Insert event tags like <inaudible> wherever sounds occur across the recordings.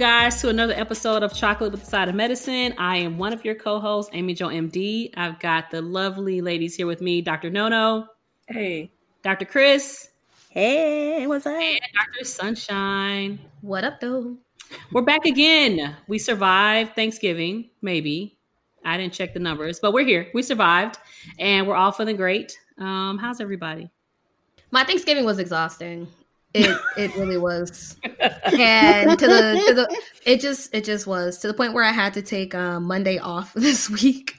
Welcome, guys, to another episode of Chocolate with the Side of Medicine. I am one of your co-hosts, Amy Jo MD. I've got the lovely ladies here with me, Dr. Nono. Hey. Dr. Chris. Hey, what's up? And Dr. Sunshine. What up, though? We're back again. We survived Thanksgiving, maybe. I didn't check the numbers, but we're here. We survived, and we're all feeling great. Um, how's everybody? My Thanksgiving was exhausting. It it really was, and to the, to the it just it just was to the point where I had to take um, Monday off <laughs> this week.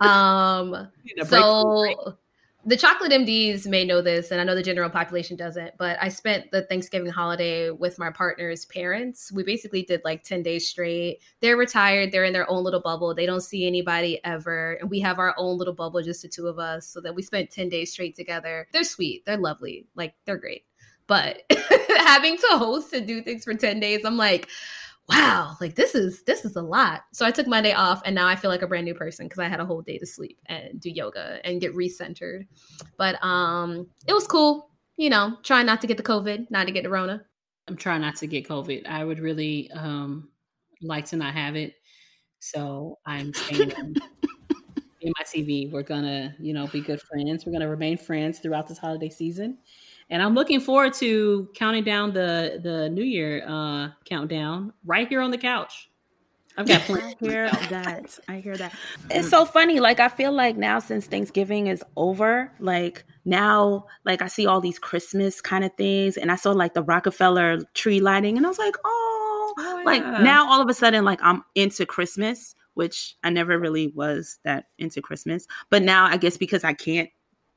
Um, so the chocolate MDs may know this, and I know the general population doesn't, but I spent the Thanksgiving holiday with my partner's parents. We basically did like 10 days straight. They're retired, they're in their own little bubble. They don't see anybody ever. And we have our own little bubble, just the two of us. So that we spent 10 days straight together. They're sweet, they're lovely, like they're great. But <laughs> having to host and do things for 10 days, I'm like, wow, like this is this is a lot. So I took Monday off and now I feel like a brand new person because I had a whole day to sleep and do yoga and get recentered. But um it was cool, you know, trying not to get the COVID, not to get the Rona. I'm trying not to get COVID. I would really um like to not have it. So I'm staying <laughs> in my TV. We're gonna, you know, be good friends. We're gonna remain friends throughout this holiday season and I'm looking forward to counting down the the New Year uh, countdown right here on the couch. I've got plenty. <laughs> I hear that. I hear that. <laughs> It's so funny. Like I feel like now since Thanksgiving is over, like now, like I see all these Christmas kind of things, and I saw like the Rockefeller tree lighting, and I was like, oh, oh like yeah. now all of a sudden, like I'm into Christmas, which I never really was that into Christmas, but now I guess because I can't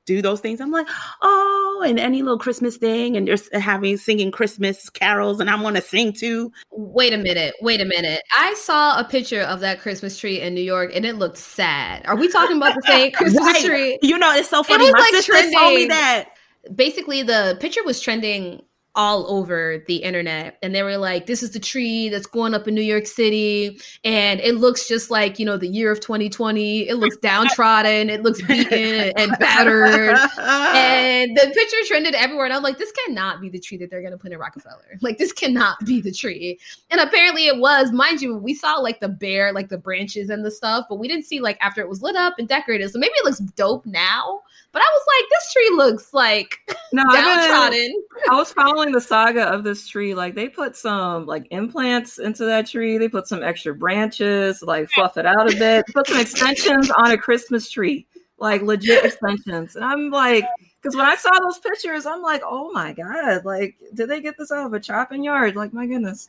do those things. I'm like, oh, and any little Christmas thing, and they're having singing Christmas carols, and I want to sing too. Wait a minute, wait a minute. I saw a picture of that Christmas tree in New York, and it looked sad. Are we talking about the same <laughs> Christmas right. tree? You know, it's so funny. It My like sister trending. told me that. Basically, the picture was trending all over the internet. And they were like this is the tree that's going up in New York City and it looks just like you know the year of 2020 it looks downtrodden it looks beaten and battered. And the picture trended everywhere and I'm like this cannot be the tree that they're going to put in Rockefeller. Like this cannot be the tree. And apparently it was. Mind you we saw like the bare like the branches and the stuff but we didn't see like after it was lit up and decorated. So maybe it looks dope now but I was like this tree looks like <laughs> no, downtrodden I was following following the saga of this tree, like they put some like implants into that tree. They put some extra branches, like fluff it out a bit. Put some extensions on a Christmas tree, like legit extensions. And I'm like, because when I saw those pictures, I'm like, oh my god, like did they get this out of a chopping yard? Like my goodness.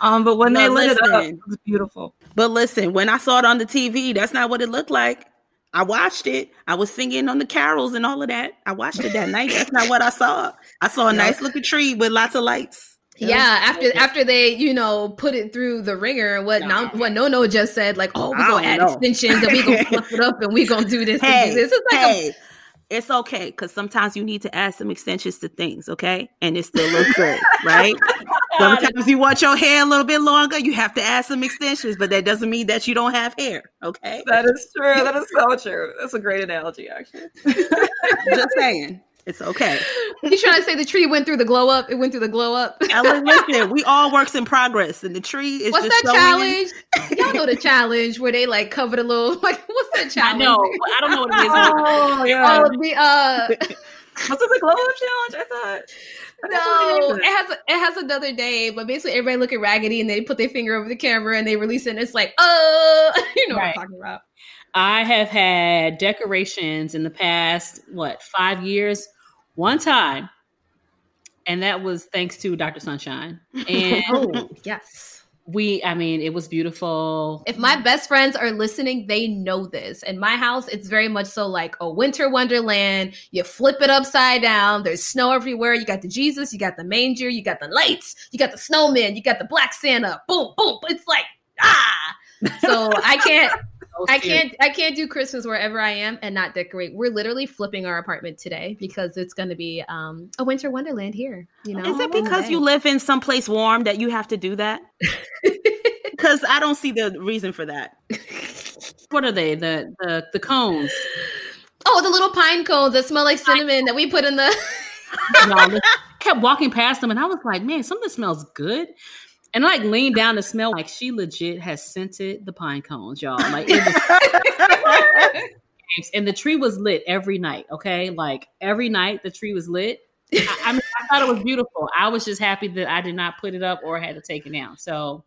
Um, but when no, they lit listen, it up, it was beautiful. But listen, when I saw it on the TV, that's not what it looked like. I watched it. I was singing on the carols and all of that. I watched it that night. That's not what I saw. I saw a nice looking tree with lots of lights. yeah, after after they you know put it through the ringer and what what No No just said like oh we're gonna add know. extensions and we gonna <laughs> fluff it up and we gonna do this hey, and do this. It's like hey. a, it's okay because sometimes you need to add some extensions to things, okay? And it still looks good, right? <laughs> Sometimes you want your hair a little bit longer, you have to add some extensions, but that doesn't mean that you don't have hair, okay? That is true. That is so true. That's a great analogy, actually. <laughs> Just saying. It's okay. You trying to say the tree went through the glow up? It went through the glow up. <laughs> Ellen, listen, we all works in progress, and the tree is. What's that challenge? Y'all know the challenge where they like covered a little. <laughs> Like, what's that challenge? I know. I don't know what it is. oh yeah. Oh, the uh. What's the glow up challenge? I thought. <laughs> No, it has it has another name, but basically everybody looking raggedy and they put their finger over the camera and they release it and it's like, uh, <laughs> you know right. what I'm talking about. I have had decorations in the past, what, five years one time, and that was thanks to Dr. Sunshine. <laughs> And oh, yes. We, I mean, it was beautiful. If my best friends are listening, they know this. In my house, it's very much so like a winter wonderland. You flip it upside down. There's snow everywhere. You got the Jesus, you got the manger, you got the lights, you got the snowman, you got the black Santa. Boom, boom. It's like ah. So I can't I can't I can't do Christmas wherever I am and not decorate. We're literally flipping our apartment today because it's going to be um, a winter wonderland here. You know, is it because you live in someplace warm that you have to do that? <laughs> Because I don't see the reason for that. what are they? The the the cones? Oh, the little pine cones that smell like cinnamon that we put in the. <laughs> kept walking past them, and I was like, "Man, something smells good." And I like leaned down to smell like she legit has scented the pine cones, y'all. Like was <laughs> and the tree was lit every night. Okay, like every night the tree was lit. I, I mean, I thought it was beautiful. I was just happy that I did not put it up or had to take it down. So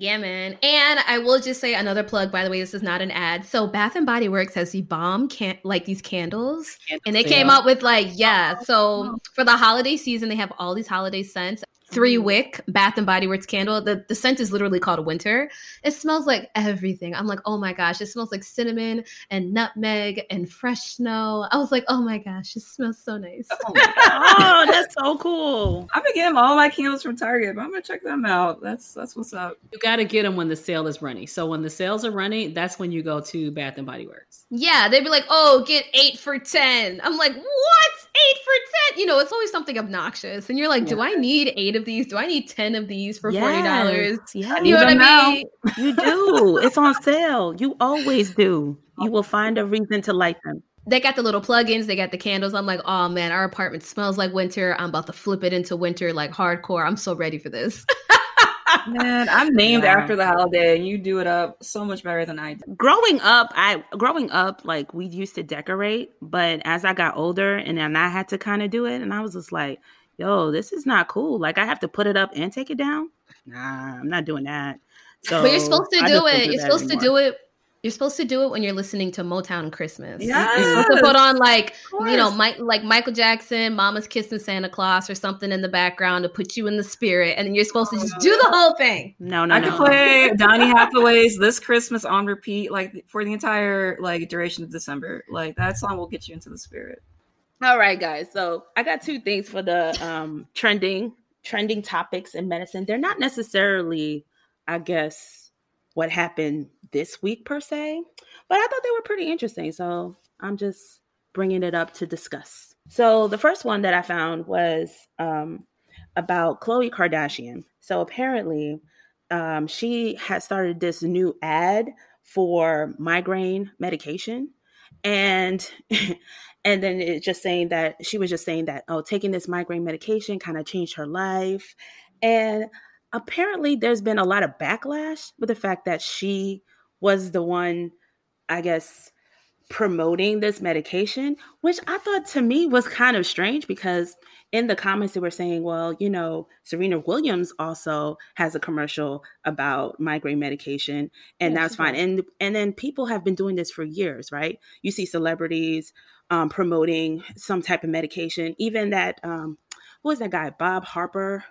yeah, man. And I will just say another plug. By the way, this is not an ad. So Bath and Body Works has the bomb can like these candles, candles and they came out with like yeah. Oh, so for the holiday season, they have all these holiday scents three wick Bath and Body Works candle. The the scent is literally called Winter. It smells like everything. I'm like, oh my gosh, it smells like cinnamon and nutmeg and fresh snow. I was like, oh my gosh, it smells so nice. Oh, <laughs> oh that's so cool. I've been getting all my candles from Target, but I'm gonna check them out. That's that's what's up. You got to get them when the sale is running. So when the sales are running, that's when you go to Bath and Body Works. Yeah, they'd be like, oh, get eight for ten. I'm like, what? Eight for ten? You know, it's always something obnoxious, and you're like, yeah. do I need eight of these? Do I need 10 of these for $40? Yeah, you know what I mean? You do. it's on sale. You always do. You will find a reason to like them. They got the little plugins, they got the candles. I'm like, oh man, our apartment smells like winter. I'm about to flip it into winter like hardcore. I'm so ready for this. <laughs> Man, I'm <laughs> named yeah. after the holiday, and you do it up so much better than I do. Growing up, I growing up like we used to decorate, but as I got older, and then I had to kind of do it, and I was just like, yo, this is not cool. Like I have to put it up and take it down. Nah, I'm not doing that. So but you're supposed to do it. Do you're supposed anymore. to do it. You're supposed to do it when you're listening to Motown Christmas. Yes. You're supposed to put on like you know, Mike, like Michael Jackson, "Mama's Kissing Santa Claus" or something in the background to put you in the spirit, and then you're supposed to just do the whole thing. No, no, I no. could play Donny <laughs> Hathaway's "This Christmas" on repeat, like for the entire like duration of December. Like that song will get you into the spirit. All right, guys. So I got two things for the um, trending trending topics in medicine. They're not necessarily, I guess, what happened this week per se, but I thought they were pretty interesting. So I'm just bringing it up to discuss. So the first one that I found was um, about Khloe Kardashian. So apparently, um, she had started this new ad for migraine medication and <laughs> and then it's just saying that she was just saying that oh taking this migraine medication kind of changed her life and apparently there's been a lot of backlash with the fact that she was the one i guess promoting this medication which i thought to me was kind of strange because in the comments they were saying well you know serena williams also has a commercial about migraine medication and that's fine and and then people have been doing this for years right you see celebrities um, promoting some type of medication. Even that, um, what was that guy, Bob Harper?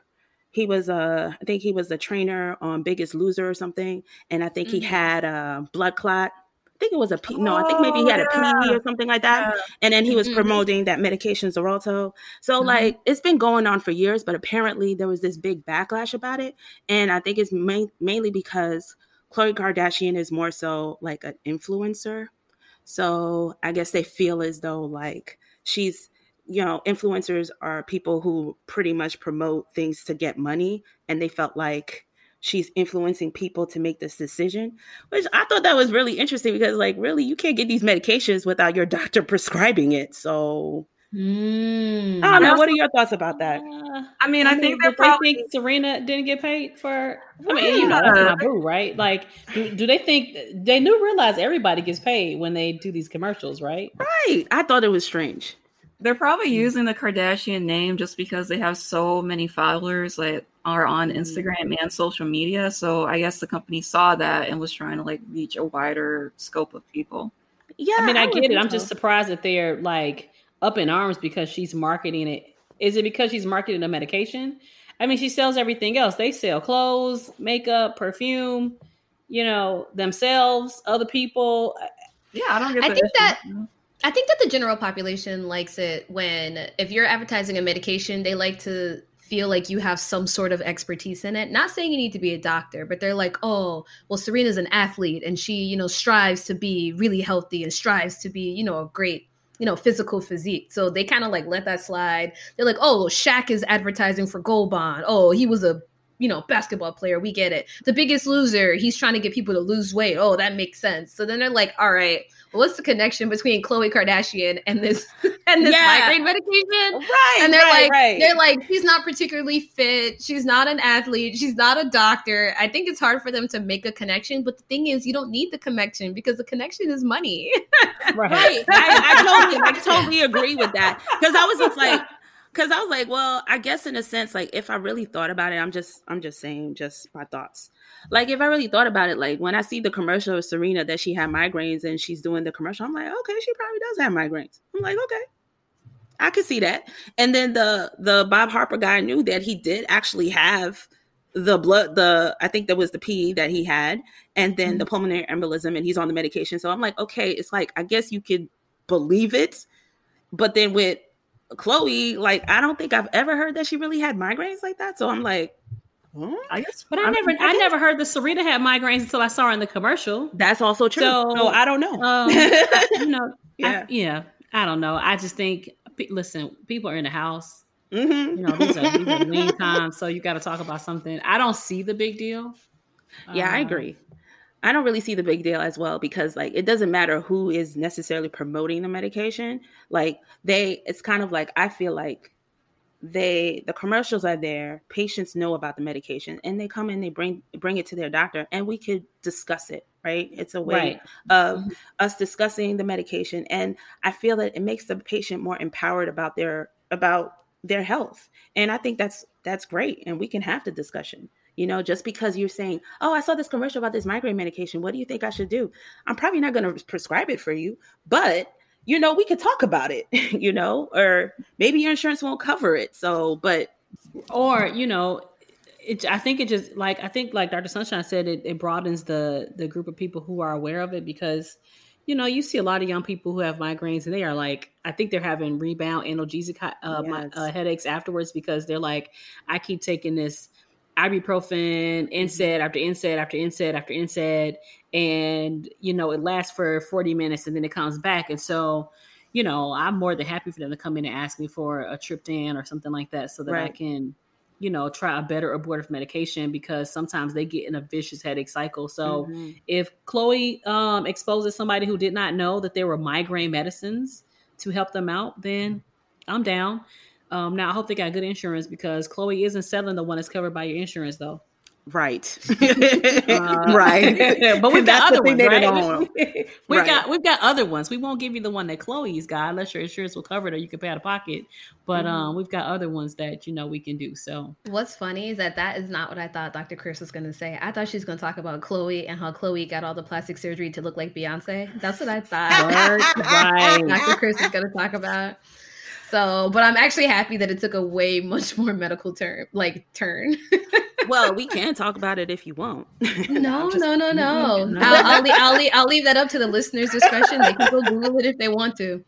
He was, a I think he was a trainer on Biggest Loser or something, and I think mm-hmm. he had a blood clot. I think it was a P. No, I think maybe he had a P or something like that. Yeah. And then he was mm-hmm. promoting that medication Xarelto. So mm-hmm. like it's been going on for years, but apparently there was this big backlash about it, and I think it's main, mainly because Khloe Kardashian is more so like an influencer so I guess they feel as though like she's, you know, influencers are people who pretty much promote things to get money. And they felt like she's influencing people to make this decision, which I thought that was really interesting because, like, really, you can't get these medications without your <laughs> doctor prescribing it. So Mm, I don't know. What are your thoughts about that? Uh, I mean, I, I think they probably think Serena didn't get paid for. I mean, you know, that's not boo, right? Like, do, do, they think they knew realize everybody gets paid when they do these commercials, right? Right. I thought it was strange. They're probably hmm. using the Kardashian name just because they have so many followers that are on hmm. Instagram and social media. So I guess the company saw that and was trying to like reach a wider scope of people. Yeah, I mean, I, I get it. I'm so. just surprised that they're like up in arms because she's marketing it. Is it because she's marketing a medication? I mean, she sells everything else. They sell clothes, makeup, perfume, you know, themselves, other people. Yeah, I don't get. I think issue. that. I think that the general population likes it when if you're advertising a medication, they like to feel like you have some sort of expertise in it. Not saying you need to be a doctor, but they're like, oh, well, Serena's an athlete and she, you know, strives to be really healthy and strives to be, you know, a great you know, physical physique. So they kind of like let that slide. They're like, oh, Shaq is advertising for Gold Bond. Oh, he was a you know, basketball player. We get it. The biggest loser, he's trying to get people to lose weight. Oh, that makes sense. So then they're like, all right, well, what's the connection between Khloe Kardashian and this <laughs> and this yeah. migraine medication? Right. And they're right, like, right. they're like, she's not particularly fit. She's not an athlete. She's not a doctor. I think it's hard for them to make a connection. But the thing is, you don't need the connection because the connection is money. <laughs> right. right. I, I totally, I totally agree with that because I was just like because I was like, well, I guess in a sense, like if I really thought about it, I'm just I'm just saying just my thoughts. Like if I really thought about it, like when I see the commercial of Serena that she had migraines and she's doing the commercial, I'm like, okay, she probably does have migraines. I'm like, okay. I could see that. And then the the Bob Harper guy knew that he did actually have the blood the I think that was the PE that he had and then mm-hmm. the pulmonary embolism and he's on the medication. So I'm like, okay, it's like I guess you could believe it. But then with Khloe, like I don't think I've ever heard that she really had migraines like that. So I'm like, hmm? I guess, but I, I never, I, I never heard that Serena had migraines until I saw her in the commercial. That's also true. So, so I don't know. Um, <laughs> you know, yeah, I, yeah, I don't know. I just think, listen, people are in the house. Mm-hmm. You know, these are, these are <laughs> lean times, so you got to talk about something. I don't see the big deal. Yeah, um, I agree. I don't really see the big deal as well because like it doesn't matter who is necessarily promoting the medication. Like they it's kind of like I feel like they the commercials are there, patients know about the medication and they come in they bring bring it to their doctor and we could discuss it, right? It's a way right. of mm-hmm. us discussing the medication and I feel that it makes the patient more empowered about their about their health. And I think that's that's great and we can have the discussion. You know, just because you're saying, "Oh, I saw this commercial about this migraine medication. What do you think I should do?" I'm probably not going to prescribe it for you, but you know, we could talk about it, <laughs> you know, or maybe your insurance won't cover it. So, but or, you know, it, I think it just like I think like Dr. Sunshine said it, it broadens the the group of people who are aware of it because you know, you see a lot of young people who have migraines and they are like, I think they're having rebound analgesic uh, yes. uh, headaches afterwards because they're like, I keep taking this ibuprofen, NSAID mm-hmm. after NSAID after NSAID after NSAID, and you know it lasts for 40 minutes and then it comes back. And so, you know, I'm more than happy for them to come in and ask me for a triptan or something like that, so that right. I can, you know, try a better abortive medication because sometimes they get in a vicious headache cycle. So mm-hmm. if Khloe um, exposes somebody who did not know that there were migraine medicines to help them out, then I'm down. Um, now I hope they got good insurance because Khloe isn't selling the one that's covered by your insurance though. Right. <laughs> uh, <laughs> right. <laughs> but we've got other ones, right? we've right. got we've got other ones. We won't give you the one that Khloe's got unless your insurance will cover it or you can pay out of pocket. But mm-hmm. um, we've got other ones that you know we can do. So what's funny is that that is not what I thought Dr. Chris was going to say. I thought she was going to talk about Khloe and how Khloe got all the plastic surgery to look like Beyonce. That's what I thought. right. Dr. Chris is going to talk about. So, but I'm actually happy that it took a way much more medical term, like turn. <laughs> well, we can talk about it if you want. <laughs> No, just, no, no, no. no. I'll, I'll, leave, I'll, leave, I'll leave that up to the listeners' discretion. They can go Google it if they want to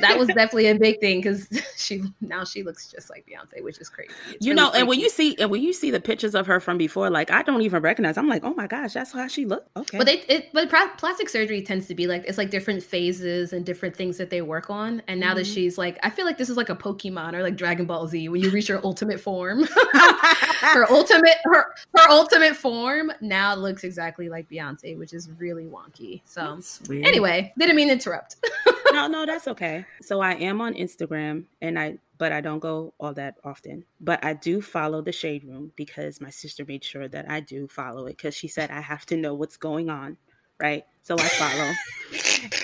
that was definitely a big thing because <laughs> she now she looks just like Beyonce, which is crazy. It's you really know, freaky. and when you see and when you see the pictures of her from before, like I don't even recognize. I'm like, oh my gosh, that's how she looked. Okay, but they it, but plastic surgery tends to be like it's like different phases and different things that they work on. And now mm-hmm. that she's like, I feel like this is like a Pokemon or like Dragon Ball Z when you reach your ultimate form. <laughs> her ultimate her her ultimate form now looks exactly like Beyonce, which is really wonky. So anyway, didn't mean to interrupt. <laughs> no, no, that's okay. So I am on Instagram and I but I don't go all that often. But I do follow the shade room because my sister made sure that I do follow it because she said I have to know what's going on. Right. So I follow.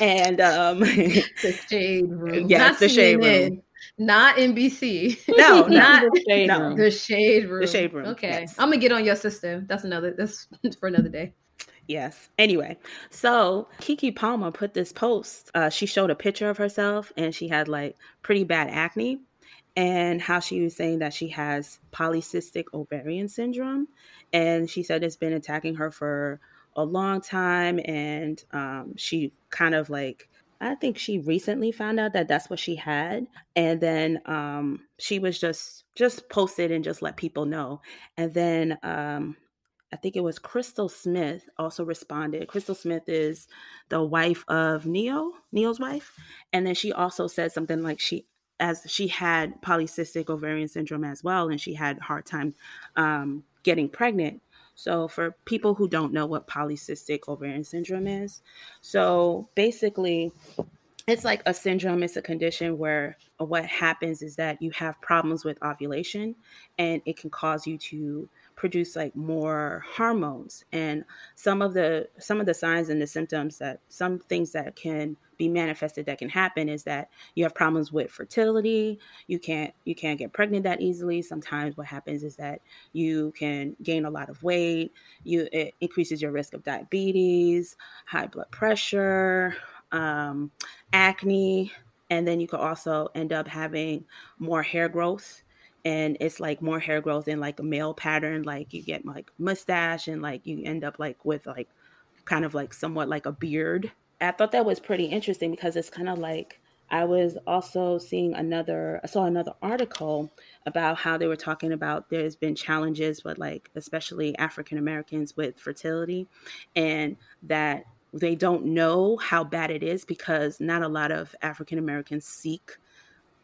and um <laughs> the <laughs> shade room. Yeah, not the shade CNN, room. Not NBC. No, not <laughs> the shade no. room. The shade room. The shade room. Okay. Yes. I'm gonna get on your system. That's another that's for another day. Yes. Anyway, so Keke Palmer put this post. Uh, she showed a picture of herself and she had like pretty bad acne and how she was saying that she has polycystic ovarian syndrome. And she said it's been attacking her for a long time. And um, she kind of like, I think she recently found out that that's what she had. And then um, she was just, just posted and just let people know. And then um, I think it was Crystal Smith also responded. Crystal Smith is the wife of Ne-Yo, Ne-Yo's wife. And then she also said something like she as she had polycystic ovarian syndrome as well and she had hard time um, getting pregnant. So, for people who don't know what polycystic ovarian syndrome is, so basically, it's like a syndrome, it's a condition where what happens is that you have problems with ovulation and it can cause you to produce like more hormones. And some of the some of the signs and the symptoms that some things that can be manifested that can happen is that you have problems with fertility. You can't you can't get pregnant that easily. Sometimes what happens is that you can gain a lot of weight. You it increases your risk of diabetes high blood pressure um, acne. And then you could also end up having more hair growth and it's like more hair growth in like a male pattern like you get like mustache and like you end up like with like kind of like somewhat like a beard. I thought that was pretty interesting because it's kind of like i was also seeing another i saw another article about how they were talking about there's been challenges with like especially african americans with fertility and that they don't know how bad it is because not a lot of african americans seek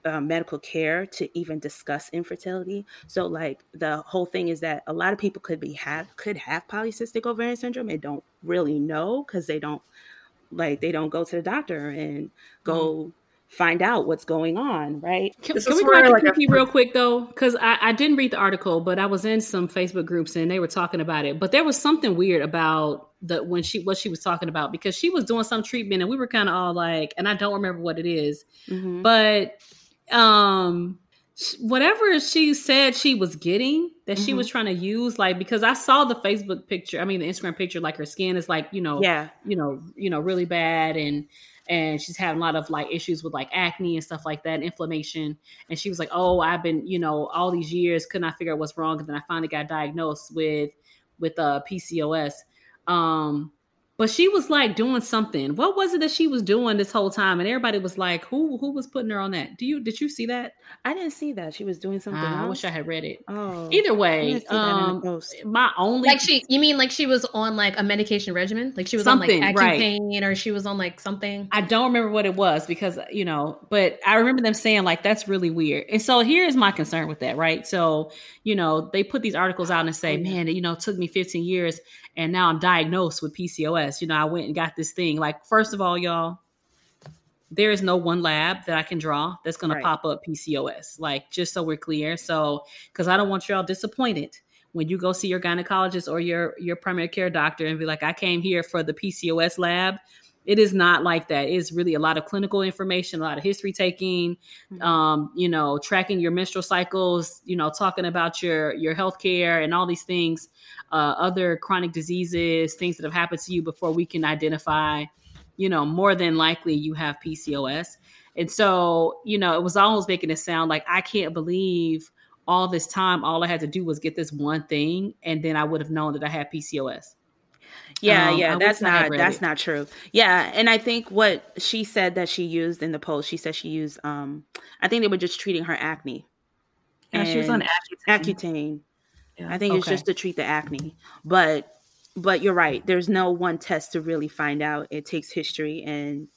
uh, medical care to even discuss infertility. So like the whole thing is that a lot of people could be have could have polycystic ovarian syndrome and don't really know because they don't like they don't go to the doctor and go mm-hmm. find out what's going on, right? Can, can we go back to real quick though? Because I, I didn't read the article, but I was in some Facebook groups and they were talking about it. But there was something weird about the when she what she was talking about because she was doing some treatment and we were kind of all like, and I don't remember what it is, mm-hmm. but um whatever she said she was getting that mm-hmm. she was trying to use like because i saw the facebook picture i mean the instagram picture like her skin is like you know yeah. you know you know really bad and and she's having a lot of like issues with like acne and stuff like that inflammation. And she was like oh i've been you know all these years could not figure out what's wrong? And then i finally got diagnosed with with uh pcos um but she was like doing something. What was it that she was doing this whole time? And everybody was like, "Who who was putting her on that?" Do you did you see that? I didn't see that. She was doing something. Ah, I wish I had read it. Oh, either way, um, my only like she. You mean like she was on like a medication regimen? Like she was something, on like Accutane, right. or she was on like something. I don't remember what it was because you know, but I remember them saying like that's really weird. And so here's my concern with that, right? So you know, they put these articles out and say, oh, "Man, you know, it took me 15 years." and now I'm diagnosed with PCOS. You know, I went and got this thing. Like, first of all, y'all, there is no one lab that I can draw that's going right. to pop up PCOS. Like, just so we're clear. So, because I don't want y'all disappointed when you go see your gynecologist or your your primary care doctor and be like, I came here for the PCOS lab. It is not like that. It's really a lot of clinical information, a lot of history taking, mm-hmm. um, you know, tracking your menstrual cycles, you know, talking about your your health care and all these things uh, other chronic diseases, things that have happened to you before we can identify, you know, more than likely you have PCOS. And so, you know, it was almost making it sound like I can't believe all this time, all I had to do was get this one thing, and then I would have known that I had PCOS. Yeah, um, yeah, that's not that's it. not true. Yeah, and I think what she said that she used in the post, she said she used um I think they were just treating her acne. And she was on Accutane. Accutane. Yeah. I think okay. it's just to treat the acne. But but you're right. There's no one test to really find out. It takes history and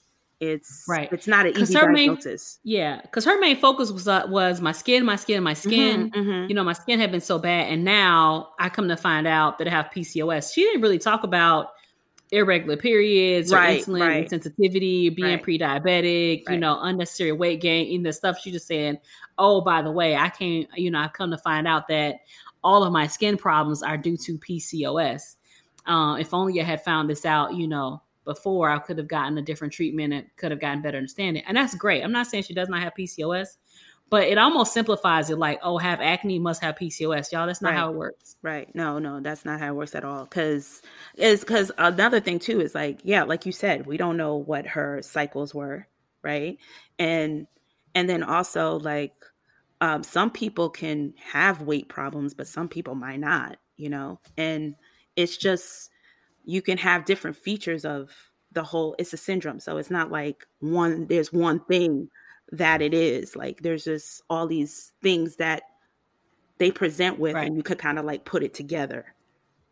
it's right. It's not an easy diagnosis. Main, yeah, because her main focus was uh, was my skin, my skin, my skin. Mm-hmm, mm-hmm. You know, my skin had been so bad, and now I come to find out that I have PCOS. She didn't really talk about irregular periods or right, insulin right. sensitivity, being right. pre-diabetic, you know, unnecessary weight gain, and the stuff she just saying, oh, by the way, I can't, you know, I've come to find out that all of my skin problems are due to PCOS. Uh, if only I had found this out, you know, before I could have gotten a different treatment and could have gotten better understanding. And that's great. I'm not saying she does not have PCOS, but it almost simplifies it like, oh, have acne must have PCOS. Y'all, that's not right. how it works. Right. No, no, that's not how it works at all. Cause is cause another thing too is like, yeah, like you said, we don't know what her cycles were, right? And and then also like um, some people can have weight problems, but some people might not, you know? And it's just, you can have different features of the whole, it's a syndrome. So it's not like one, there's one thing that it is. Like there's just all these things that they present with, right. and you could kind of like put it together,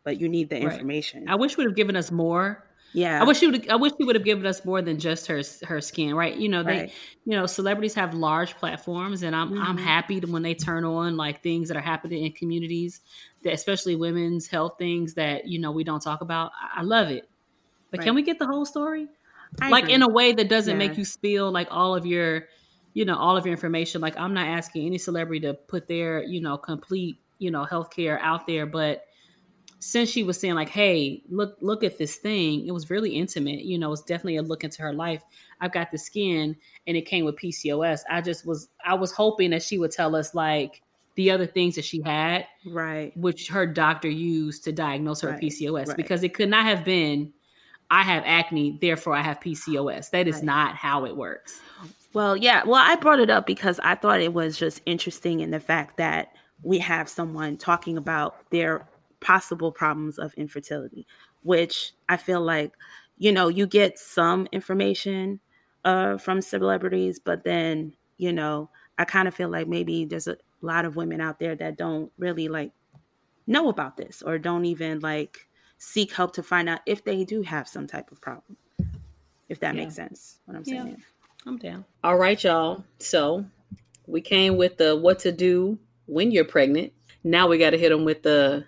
but you need the information. I wish would have given us more Yeah. I wish she would I wish she would have given us more than just her her skin, right? You know, they Right. you know, celebrities have large platforms and I'm I'm Mhm. happy to when they turn on like things that are happening in communities, that especially women's health things that, you know, we don't talk about. I, love it. But can we get the whole story? I like agree. in a way that doesn't Yeah. make you spill like all of your you know all of your information like i'm not asking any celebrity to put their you know complete you know healthcare out there but since she was saying like hey look look at this thing it was really intimate you know it's definitely a look into her life i've got the skin and it came with pcos i just was i was hoping that she would tell us like the other things that she had right. which her doctor used to diagnose her Right, PCOS right. because it could not have been I have acne, therefore I have PCOS. That is Right. not how it works. Well, yeah. Well, I brought it up because I thought it was just interesting in the fact that we have someone talking about their possible problems of infertility, which I feel like, you know, you get some information uh, from celebrities, but then, you know, I kind of feel like maybe there's a lot of women out there that don't really like know about this or don't even like seek help to find out if they do have some type of problem. If that Yeah. makes sense, what I'm Yeah. saying. I'm down. All right, y'all. So we came with the what to do when you're pregnant. Now we got to hit them with the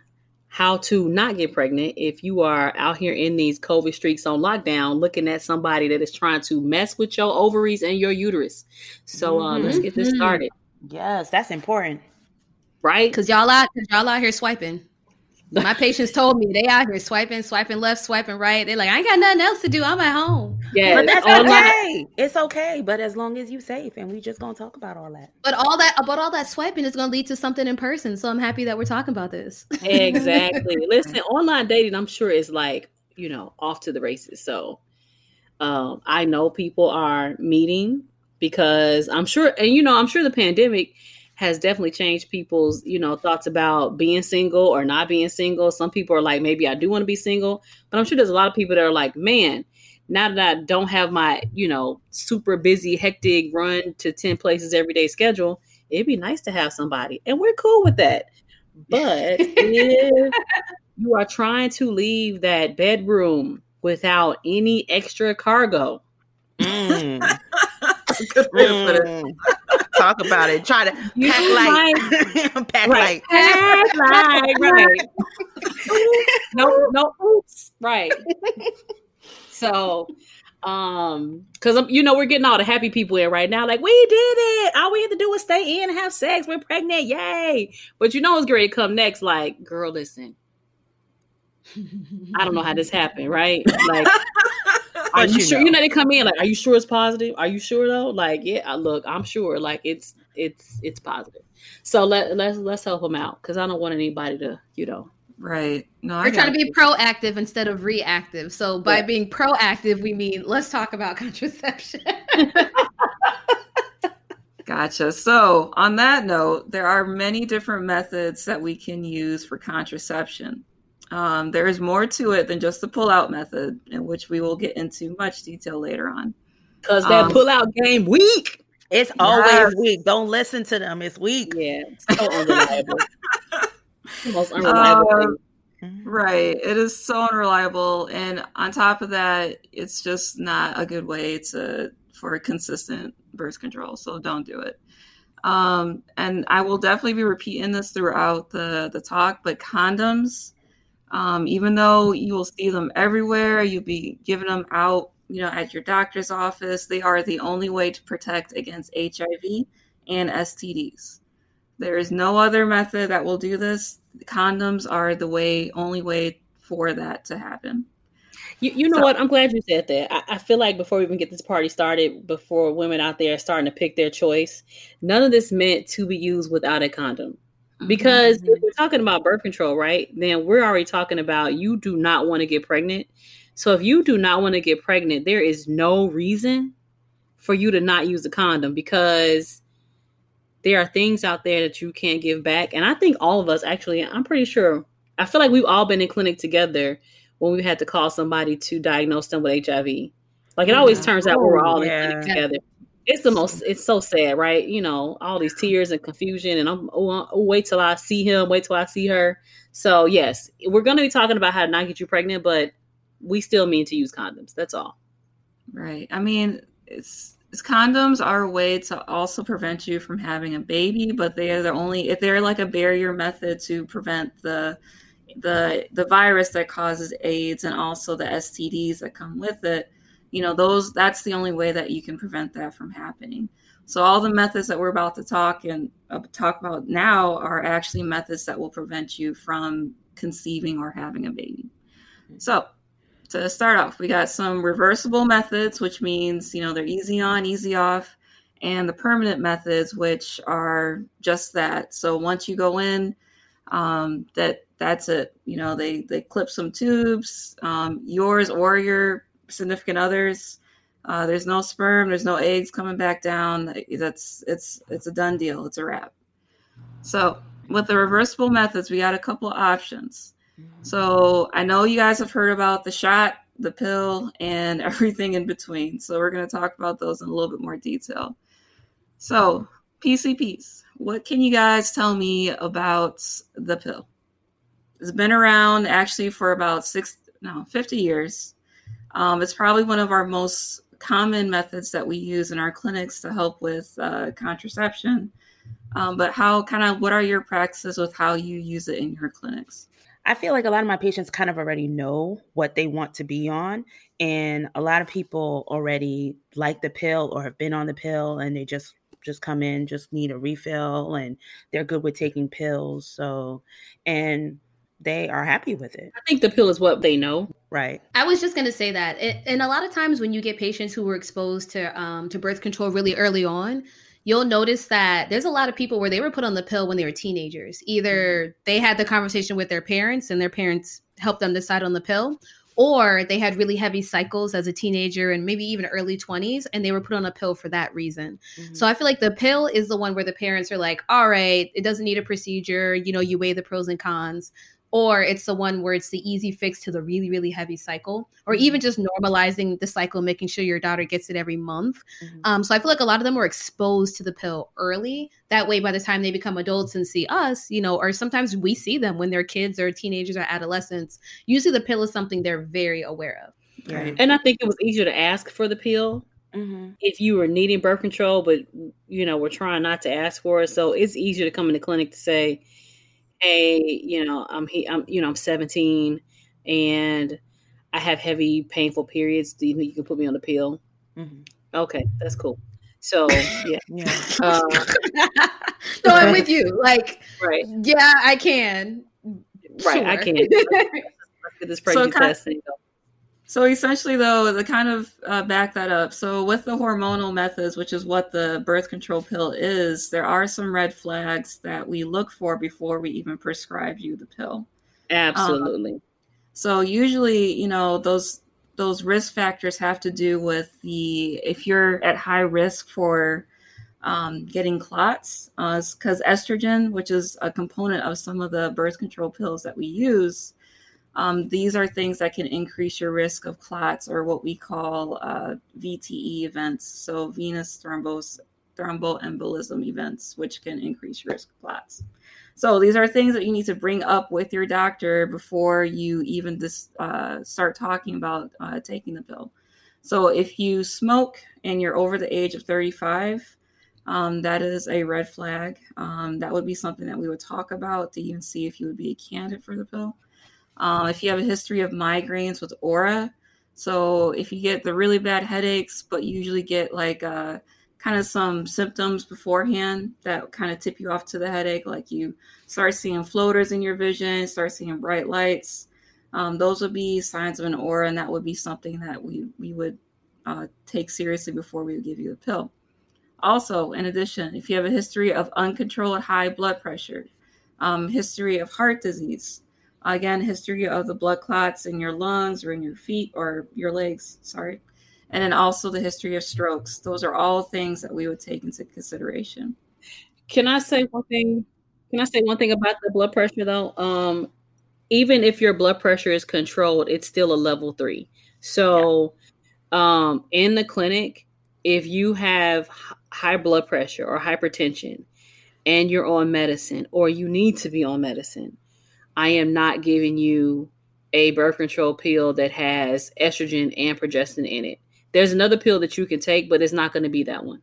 how to not get pregnant if you are out here in these COVID streaks on lockdown, looking at somebody that is trying to mess with your ovaries and your uterus. So uh, let's get this Mhm. started, Yes, that's important. right? Cause y'all out, cause y'all out here swiping. My patients told me they out here swiping, swiping left, swiping right. They're like, I ain't got nothing else to do. I'm at home. Yeah, But that's online- okay. It's okay. But as long as you safe, and we just gonna talk about all that. But all that, but all that swiping is gonna lead to something in person. So I'm happy that we're talking about this. exactly. <laughs> Listen, online dating, I'm sure is like, you know, off to the races. So um, I know people are meeting because I'm sure, and you know, I'm sure the pandemic has definitely changed people's, you know, thoughts about being single or not being single. Some people are like, maybe I do want to be single, but I'm sure there's a lot of people that are like, man, now that I don't have my, you know, super busy, hectic run to 10 places every day schedule, it'd be nice to have somebody. And we're cool with that. But if <laughs> you are trying to leave that bedroom without any extra cargo, Mm, <laughs> good way to put it. Talk about it. Try to You pack light. <laughs> pack Right. light. right, right. no, no, oops, right. So, um, because you know we're getting all the happy people in right now. Like we did it. All we had to do was stay in and have sex. We're pregnant, yay! But you know what's great to come next. Like, girl, listen. I don't know how this happened, right? Like, are you, you sure? know. You know they come in like, are you sure it's positive? Are you sure though? Like, yeah, I- look, I'm sure. Like, it's it's it's positive. So let let's let's help them out because I don't want anybody to, you know, Right. No, We're trying to be you. proactive instead of reactive. So by Yeah. being proactive, we mean let's talk about <laughs> contraception. Gotcha. So, on that note, there are many different methods that we can use for contraception. Um, there is more to it than just the pull-out method, in which we will get into much detail later on. because that Um, pull out game weak. It's always Yes. weak. Don't listen to them. It's weak. Yeah, it's so unreliable. <laughs> Most unreliable. Um. Right. It is so unreliable. And on top of that, it's just not a good way to for consistent birth control. So don't do it. Um, and I will definitely be repeating this throughout the, the talk, but condoms, um, even though you will see them everywhere, you'll be giving them out, you know, at your doctor's office, they are the only way to protect against HIV and STDs. There is no other method that will do this. Condoms are the way, only way for that to happen. You, you know So- what? I'm glad you said that. I, I feel like before we even get this party started, before women out there are starting to pick their choice, none of this meant to be used without a condom. Because if we're talking about birth control, right, then we're already talking about you do not want to get pregnant. So if you do not want to get pregnant, there is no reason for you to not use a condom because there are things out there that you can't give back. And I think all of us actually, I'm pretty sure, I feel like we've all been in clinic together when we had to call somebody to diagnose them with HIV. Like it always turns out we're all oh, Yeah. in clinic together. It's the most. It's so sad, right? You know, all these tears and confusion, and I'm oh, uh, oh, wait till I see him, wait till I see her. So yes, we're going to be talking about how to not get you pregnant, but we still mean to use condoms. That's all. Right. I mean, it's, it's condoms are a way to also prevent you from having a baby, but they are the only if they're like a barrier method to prevent the the the virus that causes AIDS and also the STDs that come with it. You know, those that's the only way that you can prevent that from happening. So all the methods that we're about to talk and uh, talk about now are actually methods that will prevent you from conceiving or having a baby. So to start off, we got some reversible methods, which means, you know, they're easy on, easy off, and the permanent methods, which are just that. So once you go in, um, that that's it. You know, they they clip some tubes, um, yours or your significant others. Uh, there's no sperm, there's no eggs coming back down. That's it's it's a done deal. It's a wrap. So with the reversible methods, we got a couple of options. So I know you guys have heard about the shot, the pill, and <laughs> everything in between. So we're going to talk about those in a little bit more detail. So PCPs, what can you guys tell me about the pill? It's been around actually for about six, no, 50 years. Um, it's probably one of our most common methods that we use in our clinics to help with uh, contraception. Um, but how kind of what are your practices with how you use it in your clinics? I feel like a lot of my patients kind of already know what they want to be on. And a lot of people already like the pill or have been on the pill and they just just come in, just need a refill and they're good with taking pills. So and they are happy with it. I think the pill is what they know. Right. I was just going to say that. It, and a lot of times when you get patients who were exposed to um, to birth control really early on, you'll notice that there's a lot of people where they were put on the pill when they were teenagers. Either mm-hmm. they had the conversation with their parents and their parents helped them decide on the pill, or they had really heavy cycles as a teenager and maybe even early 20s and they were put on a pill for that reason. Mm-hmm. So I feel like the pill is the one where the parents are like, "All right, it doesn't need a procedure, you know, you weigh the pros and cons." Or it's the one where it's the easy fix to the really really heavy cycle or even mm-hmm. just normalizing the cycle making sure your daughter gets it every month mm-hmm. um, so i feel like a lot of them were exposed to the pill early that way by the time they become adults and see us you know or sometimes we see them when they're kids or teenagers or adolescents usually the pill is something they're very aware of right and i think it was easier to ask for the pill Mm-hmm. if you were needing birth control, but you know, we're trying not to ask for it. So it's easier to come in the clinic to say, hey, you know, I'm he, I'm you know, I'm 17 and I have heavy, painful periods. Do you think you can put me on the pill? Mm-hmm. Okay, that's cool. So yeah, <laughs> yeah. <laughs> Uh, <laughs> no, I'm with you. Like, right? Yeah, I can. Right, sure. I can. Let's get this pregnancy so test. So essentially, though, to kind of uh, back that up, so with the hormonal methods, which is what the birth control pill is, there are some red flags that we look for before we even prescribe you the pill. Absolutely. Um, so usually, you know, those those risk factors have to do with the if you're at high risk for um, getting clots, because uh, estrogen, which is a component of some of the birth control pills that we use um, these are things that can increase your risk of clots or what we call uh, VTE events, so venous thrombos, thromboembolism events, which can increase risk of clots. So these are things that you need to bring up with your doctor before you even dis, uh, start talking about uh, taking the pill. So if you smoke and you're over the age of 35, um, that is a red flag. Um, that would be something that we would talk about to even see if you would be a candidate for the pill. Uh, if you have a history of migraines with aura, so if you get the really bad headaches, but usually get like uh, kind of some symptoms beforehand that kind of tip you off to the headache, like you start seeing floaters in your vision, start seeing bright lights, um, those would be signs of an aura, and that would be something that we we would uh, take seriously before we would give you the pill. Also, in addition, if you have a history of uncontrolled high blood pressure, um, history of heart disease, Again, history of the blood clots in your lungs or in your feet or your legs, sorry. And then also the history of strokes. Those are all things that we would take into consideration. Can I say one thing? Can I say one thing about the blood pressure though? Um, even if your blood pressure is controlled, it's still a level three. So, yeah. um, in the clinic, if you have high blood pressure or hypertension and you're on medicine or you need to be on medicine, I am not giving you a birth control pill that has estrogen and progestin in it. There's another pill that you can take, but it's not going to be that one.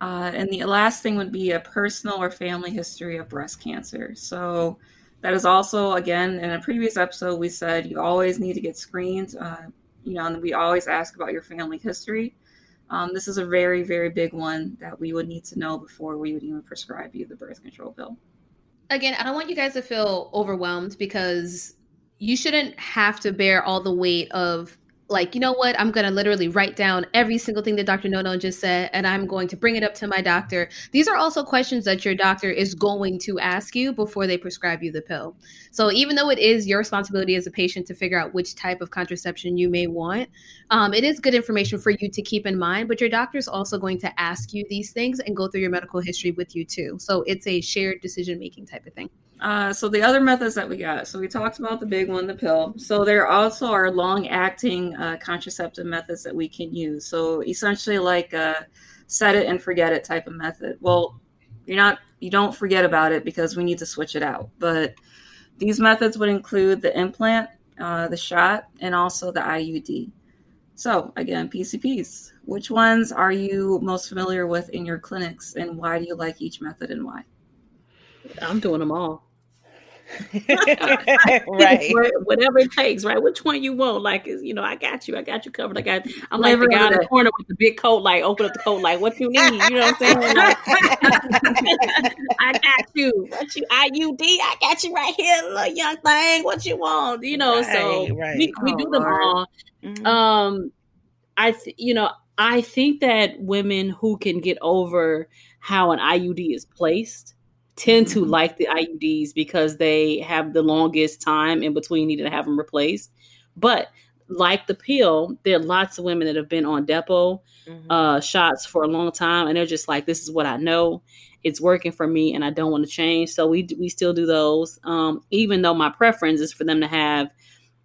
Uh, and the last thing would be a personal or family history of breast cancer. So that is also, again, in a previous episode, we said you always need to get screened. Uh, you know, and we always ask about your family history. Um, this is a very, very big one that we would need to know before we would even prescribe you the birth control pill. Again, I don't want you guys to feel overwhelmed because you shouldn't have to bear all the weight of like, you know what? I'm going to literally write down every single thing that Dr. Nono just said, and I'm going to bring it up to my doctor. These are also questions that your doctor is going to ask you before they prescribe you the pill. So, even though it is your responsibility as a patient to figure out which type of contraception you may want, um, it is good information for you to keep in mind. But your doctor is also going to ask you these things and go through your medical history with you, too. So, it's a shared decision making type of thing. Uh, so the other methods that we got, so we talked about the big one, the pill. So there also are long-acting uh, contraceptive methods that we can use. So essentially, like a set it and forget it type of method. Well, you're not, you don't forget about it because we need to switch it out. But these methods would include the implant, uh, the shot, and also the IUD. So again, PCPs. Which ones are you most familiar with in your clinics, and why do you like each method and why? I'm doing them all. <laughs> <laughs> right. Whatever it takes, right? Which one you want? Like, is you know, I got you. I got you covered. I got. I'm like the guy in the corner with the big coat. Like, open up the coat. Like, what you need? You know what I'm saying? Like, <laughs> I got you. What you IUD? I got you right here, little young thing. What you want? You know. Right, so right. we we oh, do them Lord. all. Mm-hmm. Um, I th- you know I think that women who can get over how an IUD is placed tend to mm-hmm. like the IUDs because they have the longest time in between needing to have them replaced. But like the pill, there are lots of women that have been on Depo mm-hmm. uh, shots for a long time, and they're just like, "This is what I know. It's working for me, and I don't want to change." So we we still do those, um, even though my preference is for them to have,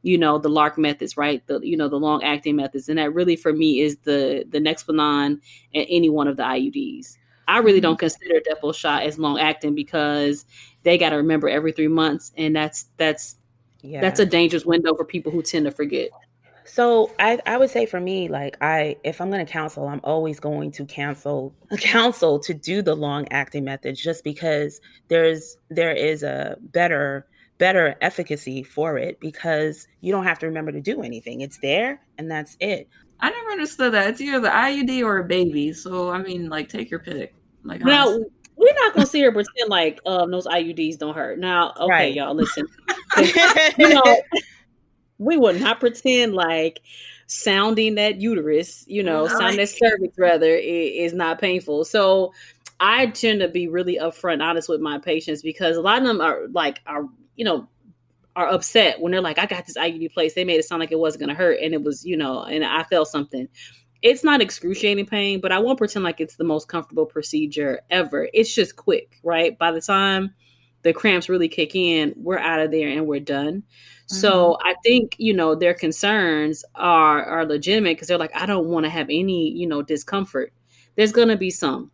you know, the LARC methods, right? The you know the long acting methods, and that really for me is the the Nexplanon and any one of the IUDs. I really don't mm-hmm. consider Depo shot as long acting because they got to remember every three months, and that's that's yeah. that's a dangerous window for people who tend to forget. So I, I would say for me, like I, if I'm going to counsel, I'm always going to counsel <laughs> counsel to do the long acting method, just because there's there is a better better efficacy for it because you don't have to remember to do anything. It's there and that's it. I never understood that. It's either the IUD or a baby. So I mean, like, take your pick. Like, now honestly. we're not gonna sit here pretend like um those IUDs don't hurt. Now, okay, right. y'all, listen. <laughs> <laughs> you know, we would not pretend like sounding that uterus, you know, sounding that cervix rather is, is not painful. So I tend to be really upfront, honest with my patients because a lot of them are like are you know are upset when they're like, I got this IUD place. They made it sound like it wasn't going to hurt. And it was, you know, and I felt something. It's not excruciating pain, but I won't pretend like it's the most comfortable procedure ever. It's just quick, right? By the time the cramps really kick in, we're out of there and we're done. Mm-hmm. So I think, you know, their concerns are are legitimate because they're like, I don't want to have any, you know, discomfort. There's gonna be some.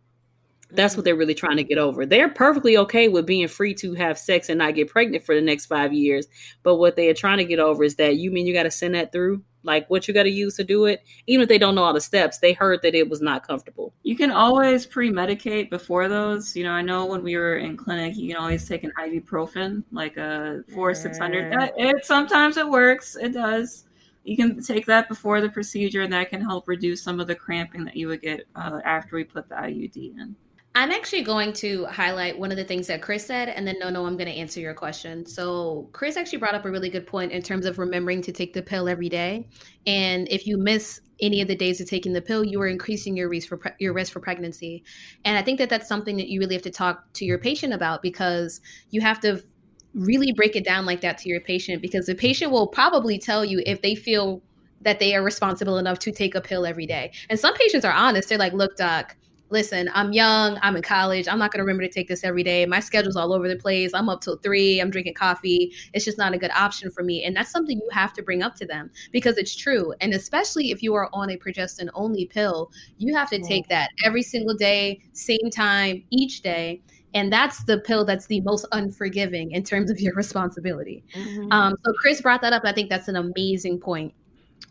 That's what they're really trying to get over. They're perfectly okay with being free to have sex and not get pregnant for the next five years. But what they are trying to get over is that you mean you got to send that through? Like what you got to use to do it? Even if they don't know all the steps, they heard that it was not comfortable. You can always pre medicate before those. You know, I know when we were in clinic, you can always take an ibuprofen, like a four, 600. Uh, it, sometimes it works. It does you can take that before the procedure and that can help reduce some of the cramping that you would get uh, after we put the iud in I'm actually going to highlight one of the things that Chris said, and then no, no, I'm going to answer your question. So, Chris actually brought up a really good point in terms of remembering to take the pill every day. And if you miss any of the days of taking the pill, you are increasing your risk for pre- your risk for pregnancy. And I think that that's something that you really have to talk to your patient about because you have to really break it down like that to your patient because the patient will probably tell you if they feel that they are responsible enough to take a pill every day. And some patients are honest. They're like, "Look, doc." Listen, I'm young, I'm in college, I'm not going to remember to take this every day. My schedule's all over the place. I'm up till three, I'm drinking coffee. It's just not a good option for me. And that's something you have to bring up to them because it's true. And especially if you are on a progestin only pill, you have to take that every single day, same time, each day. And that's the pill that's the most unforgiving in terms of your <laughs> responsibility. Mm-hmm. Um, so Chris brought that up. I think that's an amazing point.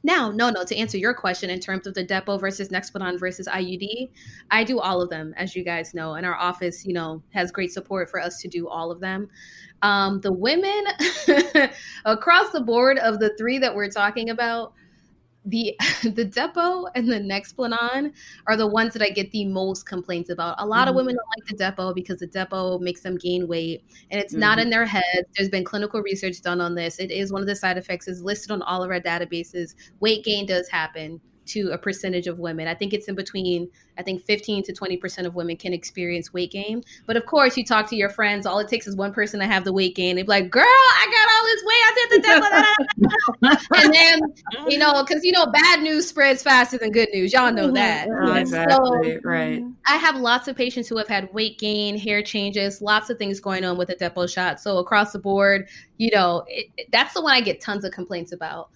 Now, no, no, to answer your question in terms of the Depo versus Nexplanon versus IUD, I do all of them, as you guys know. And our office, you know, has great support for us to do all of them. Um, the women <laughs> across the board of the three that we're talking about, the <laughs> the Depo and the Nexplanon are the ones that I get the most complaints about. A lot mm-hmm. of women don't like the Depo because the Depo makes them gain weight and it's mm-hmm. not in their heads. There's been clinical research done on this. It is one of the side effects is listed on all of our databases. Weight gain does happen to a percentage of women. I think it's in between, I think 15 to 20% of women can experience weight gain. But of course, you talk to your friends, all it takes is one person to have the weight gain. They'd be like, girl, I got all this weight. I did the devil. <laughs> and then, you know, because, you know, bad news spreads faster than good news. Y'all know that. exactly. So, right. I have lots of patients who have had weight gain, hair changes, lots of things going on with the Depo shot. So across the board, you know, it, that's the one I get tons of complaints about.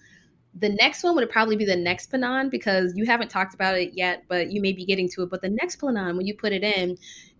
The next one would probably be the Nexplanon because you haven't talked about it yet, but you may be getting to it. But the Nexplanon, when you put it in,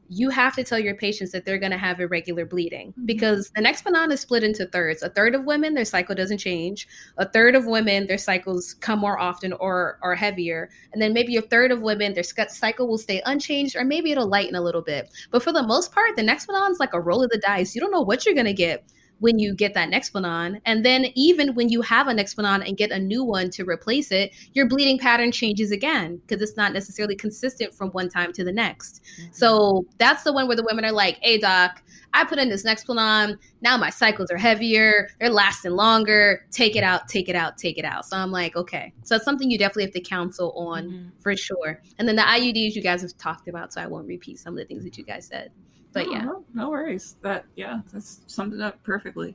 you have to tell your patients that they're going to have irregular bleeding mm-hmm. because the Nexplanon is split into thirds. A third of women, their cycle doesn't change. A third of women, their cycles come more often or are heavier. And then maybe a third of women, their cycle will stay unchanged or maybe it'll lighten a little bit. But for the most part, the Nexplanon is like a roll of the dice. You don't know what you're going to get when you get that Nexplanon. And then even when you have a Nexplanon and get a new one to replace it, your bleeding pattern changes again because it's not necessarily consistent from one time to the next. Mm-hmm. So that's the one where the women are like, hey, doc, I put in this Nexplanon. Now my cycles are heavier. They're lasting longer. Take it out, take it out, take it out. So I'm like, okay. So it's something you definitely have to counsel on mm-hmm. for sure. And then the IUDs you guys have talked about. So I won't repeat some of the things that you guys said. But yeah, no, no worries. That yeah, that's summed it up perfectly.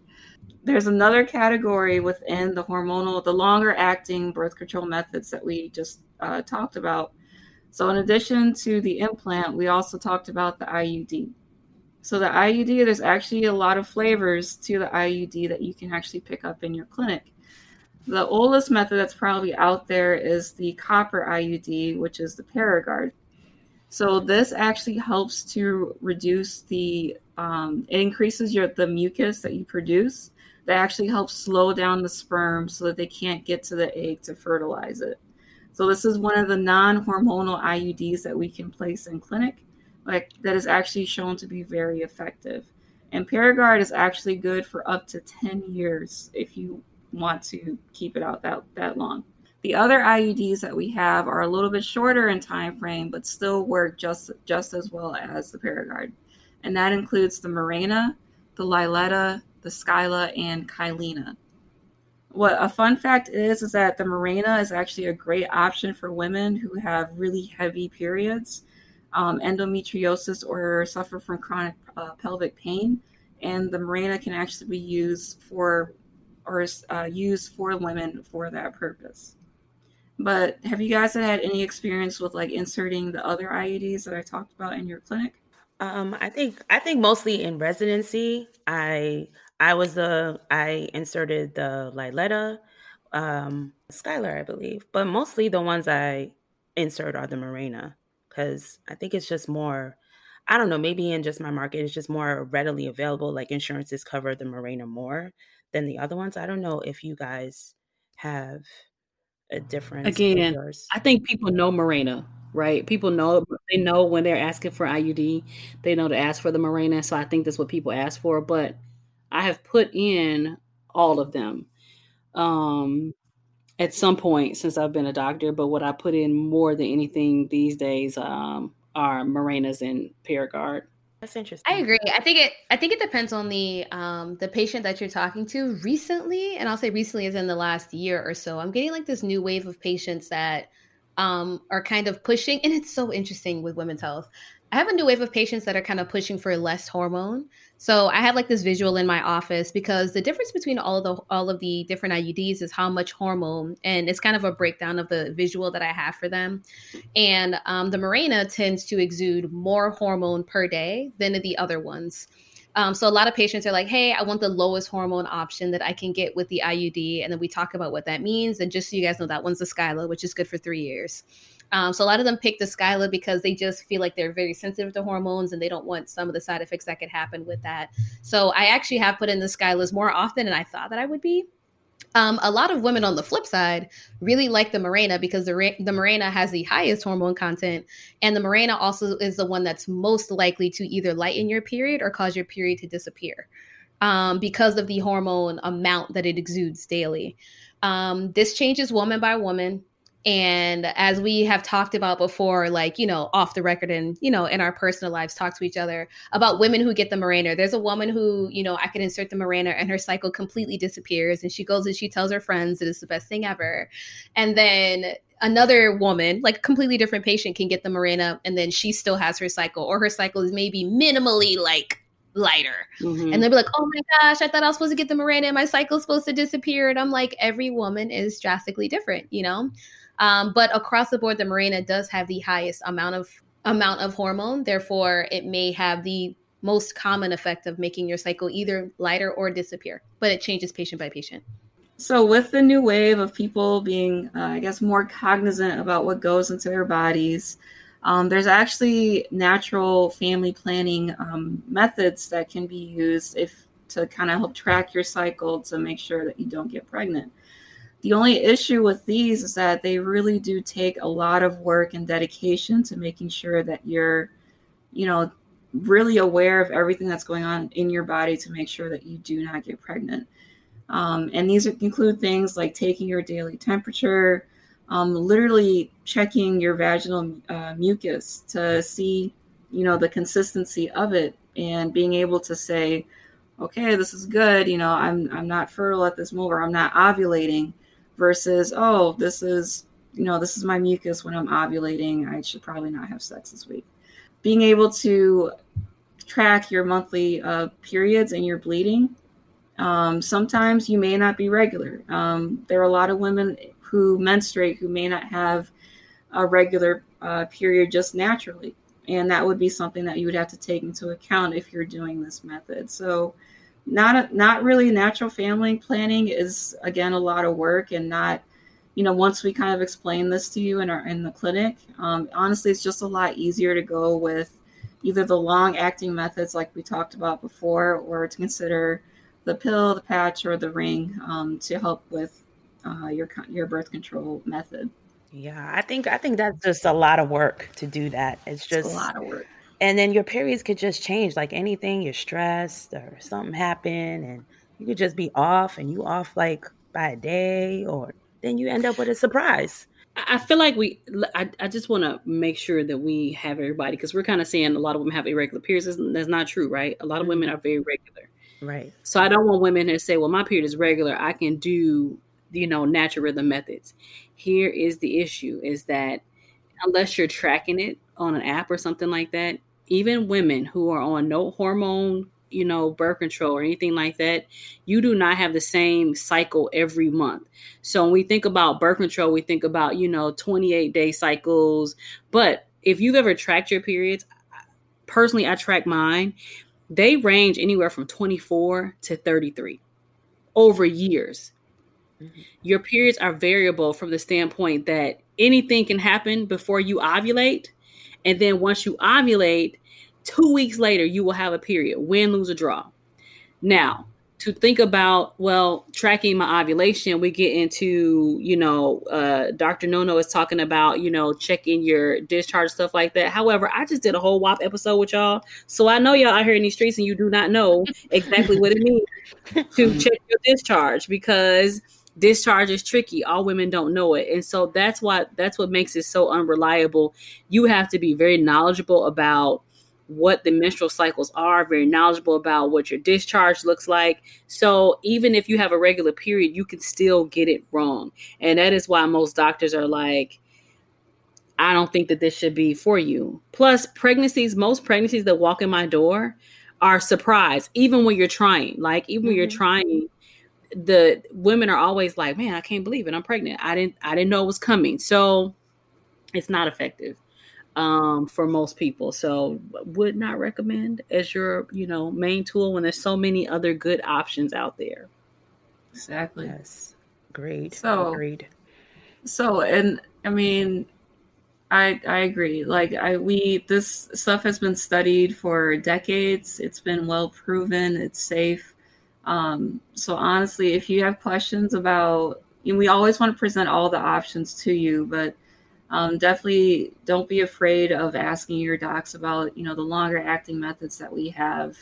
There's another category within the hormonal, the longer acting birth control methods that we just uh, talked about. So, in addition to the implant, we also talked about the IUD. So, the IUD, there's actually a lot of flavors to the IUD that you can actually pick up in your clinic. The oldest method that's probably out there is the copper IUD, which is the Paragard. So this actually helps to reduce the um, it increases your the mucus that you produce. That actually helps slow down the sperm so that they can't get to the egg to fertilize it. So this is one of the non-hormonal IUDs that we can place in clinic, like that is actually shown to be very effective. And Paragard is actually good for up to 10 years if you want to keep it out that, that long. The other IUDs that we have are a little bit shorter in time frame, but still work just just as well as the Paragard, and that includes the Mirena, the Liletta, the Skyla, and Kyleena. What a fun fact is is that the Mirena is actually a great option for women who have really heavy periods, um, endometriosis, or suffer from chronic uh, pelvic pain, and the Mirena can actually be used for or uh, used for women for that purpose. But have you guys had any experience with like inserting the other IUDs that I talked about in your clinic? Um, I think I think mostly in residency, I I was the I inserted the Liletta, um, Skyla, I believe, but mostly the ones I insert are the Mirena because I think it's just more. I don't know, maybe in just my market, it's just more readily available. Like insurances cover the Mirena more than the other ones. I don't know if you guys have a difference. Again, I think people know Mirena, right? People know they know when they're asking for IUD, they know to ask for the Mirena. So I think that's what people ask for. But I have put in all of them um, at some point since I've been a doctor. But what I put in more than anything these days um, are Mirenas and Paragard. That's interesting. I agree. I think it. I think it depends on the um the patient that you're talking to. Recently, and I'll say recently is in the last year or so. I'm getting like this new wave of patients that um are kind of pushing, and it's so interesting with women's health. I have a new wave of patients that are kind of pushing for less hormone. So I have like this visual in my office because the difference between all of the all of the different IUDs is how much hormone, and it's kind of a breakdown of the visual that I have for them. And um, the Mirena tends to exude more hormone per day than the other ones. Um, so a lot of patients are like, "Hey, I want the lowest hormone option that I can get with the IUD," and then we talk about what that means. And just so you guys know, that one's the Skyla, which is good for three years. Um, so a lot of them pick the Skyla because they just feel like they're very sensitive to hormones and they don't want some of the side effects that could happen with that. So I actually have put in the Skylas more often than I thought that I would be. Um, a lot of women on the flip side really like the Mirena because the, the Mirena has the highest hormone content, and the Mirena also is the one that's most likely to either lighten your period or cause your period to disappear um, because of the hormone amount that it exudes daily. Um, this changes woman by woman. And as we have talked about before, like, you know, off the record and, you know, in our personal lives, talk to each other about women who get the Mirena. There's a woman who, you know, I could insert the Mirena and her cycle completely disappears. And she goes and she tells her friends that it's the best thing ever. And then another woman, like a completely different patient, can get the Mirena and then she still has her cycle, or her cycle is maybe minimally like lighter. Mm-hmm. And they'll be like, oh my gosh, I thought I was supposed to get the Mirena and my cycle's supposed to disappear. And I'm like, every woman is drastically different, you know? Um, but across the board, the Mirena does have the highest amount of amount of hormone. Therefore, it may have the most common effect of making your cycle either lighter or disappear. But it changes patient by patient. So, with the new wave of people being, uh, I guess, more cognizant about what goes into their bodies, um, there's actually natural family planning um, methods that can be used if to kind of help track your cycle to make sure that you don't get pregnant. The only issue with these is that they really do take a lot of work and dedication to making sure that you're, you know, really aware of everything that's going on in your body to make sure that you do not get pregnant. Um, and these include things like taking your daily temperature, um, literally checking your vaginal uh, mucus to see, you know, the consistency of it, and being able to say, okay, this is good. You know, I'm I'm not fertile at this moment, or I'm not ovulating versus oh this is you know this is my mucus when i'm ovulating. I should probably not have sex this week. Being able to track your monthly uh, periods and your bleeding um, sometimes you may not be regular. Um, there are a lot of women who menstruate who may not have a regular uh, period just naturally. And that would be something that you would have to take into account if you're doing this method. So not a, not really natural family planning is again a lot of work and not you know once we kind of explain this to you in our in the clinic um, honestly it's just a lot easier to go with either the long acting methods like we talked about before or to consider the pill the patch or the ring um, to help with uh, your your birth control method. Yeah i think i think that's just a lot of work to do that. It's just it's a lot of work and then your periods could just change like anything you're stressed or something happened and you could just be off and you off like by a day or then you end up with a surprise I feel like we. I, I just want to make sure that we have everybody because we're kind of saying a lot of women have irregular periods. That's not true, right? A lot of women mm-hmm. are very regular, right? So I don't want women to say, "Well, my period is regular. I can do, you know, natural rhythm methods." Here is the issue: is that unless you're tracking it on an app or something like that, even women who are on no hormone, you know, birth control or anything like that, you do not have the same cycle every month. So when we think about birth control, we think about, you know, 28 day cycles. But if you've ever tracked your periods, personally, I track mine, they range anywhere from 24 to 33 over years. Mm-hmm. Your periods are variable from the standpoint that anything can happen before you ovulate. And then once you ovulate, Two weeks later, you will have a period win, lose, or draw. Now, to think about, well, tracking my ovulation, we get into, you know, uh, Dr. Nono is talking about, you know, checking your discharge, stuff like that. However, I just did a whole WAP episode with y'all. So I know y'all out here in these streets and you do not know exactly what it means to <laughs> check your discharge because discharge is tricky all women don't know it and so that's why that's what makes it so unreliable you have to be very knowledgeable about what the menstrual cycles are, very knowledgeable about what your discharge looks like. So even if you have a regular period, you can still get it wrong. And that is why most doctors are like, I don't think that this should be for you. Plus, pregnancies, most pregnancies that walk in my door are surprised, even when you're trying. Like, even mm-hmm. when you're mm-hmm. trying, the women are always like, Man, I can't believe it. I'm pregnant. I didn't I didn't know it was coming. So it's not effective. Um, for most people. So would not recommend as your, you know, main tool when there's so many other good options out there. Exactly. Yes. Great. So agreed. So and I mean I I agree. Like I we this stuff has been studied for decades. It's been well proven. It's safe. Um, so honestly, if you have questions about, you know, we always want to present all the options to you, but um, definitely don't be afraid of asking your docs about you know the longer acting methods that we have,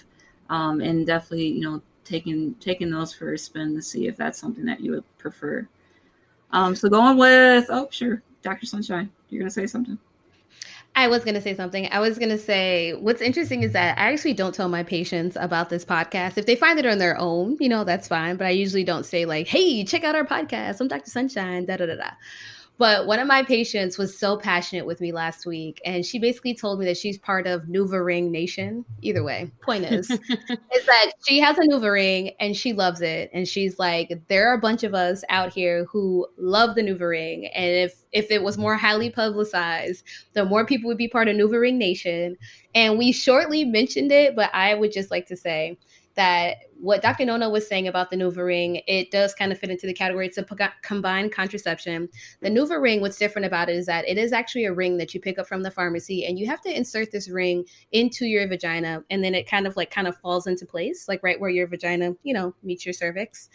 um, and definitely you know taking taking those for a spin to see if that's something that you would prefer. Um, so going with oh sure, Dr. Sunshine, you're gonna say something. I was going to say something. I was going to say what's interesting is that I actually don't tell my patients about this podcast. If they find it on their own, you know, that's fine. But I usually don't say, like, hey, check out our podcast. I'm Dr. Sunshine, da da da da. But one of my patients was so passionate with me last week, and she basically told me that she's part of NuvaRing Nation. Either way, point is, <laughs> is that she has a NuvaRing and she loves it, and she's like, there are a bunch of us out here who love the NuvaRing, and if if it was more highly publicized, the more people would be part of NuvaRing Nation. And we shortly mentioned it, but I would just like to say that what Dr. Nona was saying about the NuvaRing, it does kind of fit into the category. It's a combined contraception. The NuvaRing, what's different about it is that it is actually a ring that you pick up from the pharmacy, and you have to insert this ring into your vagina, and then it kind of like kind of falls into place, like right where your vagina, you know, meets your cervix.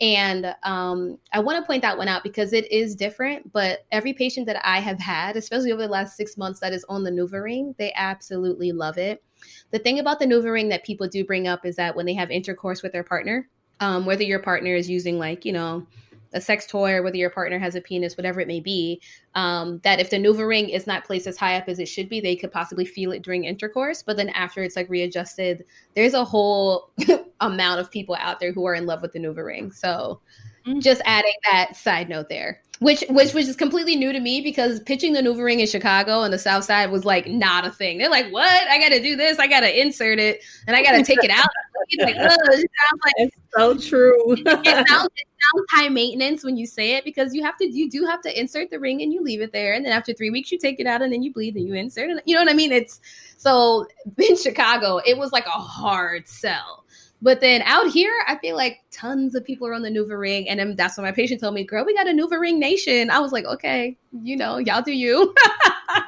And um, I want to point that one out because it is different. But every patient that I have had, especially over the last six months, that is on the NuvaRing, they absolutely love it. The thing about the NuvaRing that people do bring up is that when they have intercourse with their partner, um, whether your partner is using like you know a sex toy or whether your partner has a penis, whatever it may be, um, that if the NuvaRing is not placed as high up as it should be, they could possibly feel it during intercourse. But then after it's like readjusted, there's a whole <laughs> amount of people out there who are in love with the NuvaRing. So mm-hmm. just adding that side note there which which was just completely new to me because pitching the NuvaRing in Chicago and the South Side was like not a thing. They're like, "What? I got to do this. I got to insert it, and I got to take it out." <laughs> like, it sounds like it's so true. <laughs> it, sounds, it sounds high maintenance when you say it because you have to you do have to insert the ring and you leave it there, and then after three weeks you take it out and then you bleed and you insert it. You know what I mean? It's so in Chicago, it was like a hard sell. But then out here, I feel like tons of people are on the NuvaRing, and then that's when my patient told me, "Girl, we got a NuvaRing nation." I was like, "Okay, you know, y'all do you." <laughs>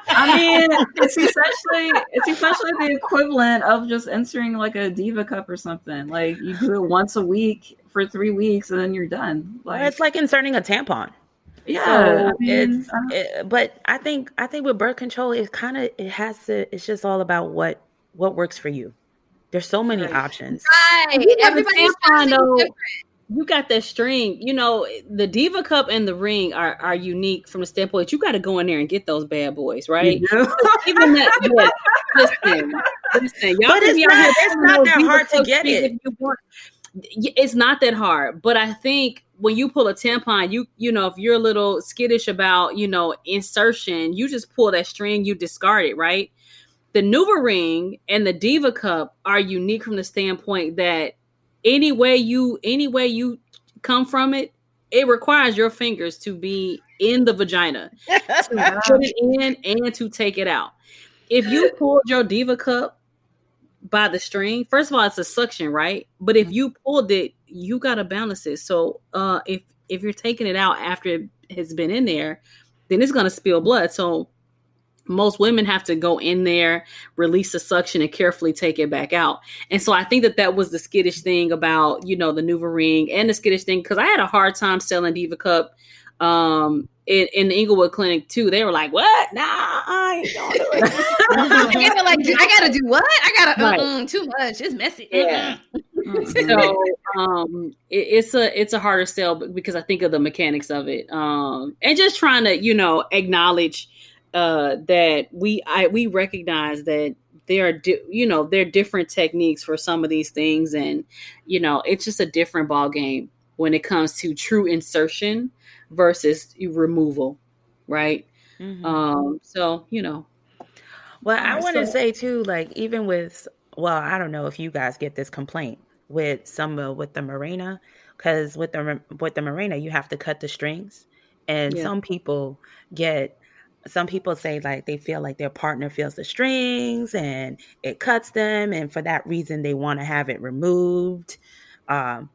I mean, it's essentially it's essentially the equivalent of just entering like a diva cup or something. Like you do it once a week for three weeks, and then you're done. Like it's like inserting a tampon. Yeah, so I mean, it's. It, but I think I think with birth control, it kind of it has to. It's just all about what what works for you. There's so many right. options. Right. Everybody's different you got that string. You know, the Diva Cup and the ring are are unique from the standpoint you got to go in there and get those bad boys, right? Even that, <laughs> yeah, listen, listen, y'all but it's not, it's not that hard to get it. It's not that hard, but I think when you pull a tampon, you you know if you're a little skittish about you know insertion, you just pull that string, you discard it, right? The NuvaRing and the Diva Cup are unique from the standpoint that any way you any way you come from it, it requires your fingers to be in the vagina to <laughs> put it in and to take it out. If you <laughs> pulled your Diva Cup by the string, first of all, it's a suction, right? But if you pulled it, you gotta balance it. So uh if if you're taking it out after it has been in there, then it's gonna spill blood. So most women have to go in there, release the suction, and carefully take it back out. And so I think that that was the skittish thing about you know the NuvaRing and the skittish thing because I had a hard time selling Diva Cup um in, in the Inglewood clinic too. They were like, "What? Nah, I ain't gonna do it." <laughs> like, "I gotta do what? I gotta right. uh, too much. It's messy." Yeah. so um, it, it's a it's a harder sell because I think of the mechanics of it, um, and just trying to you know acknowledge uh, that we I we recognize that there are di- you know there are different techniques for some of these things, and you know it's just a different ball game when it comes to true insertion versus removal, right? Mm-hmm. Um, so you know. Well, I want to so- say too, like even with well, I don't know if you guys get this complaint with some uh, with the Mirena, because with the with the Mirena you have to cut the strings, and yeah. some people get some people say like they feel like their partner feels the strings and it cuts them and for that reason they want to have it removed um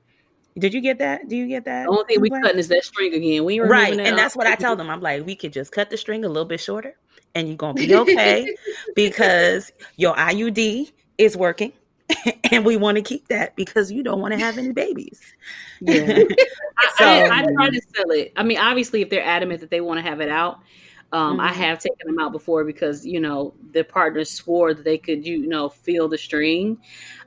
did you get that? Do you get that? The only thing we cutting is that string again. We right, and that's what I tell them. I'm like, we could just cut the string a little bit shorter, and you're gonna be okay <laughs> because your IUD is working, <laughs> and we want to keep that because you don't want to have any babies. Yeah, so, <laughs> I, I, I try to sell it. I mean, obviously, if they're adamant that they want to have it out, um, mm-hmm. I have taken them out before because you know the partners swore that they could you know feel the string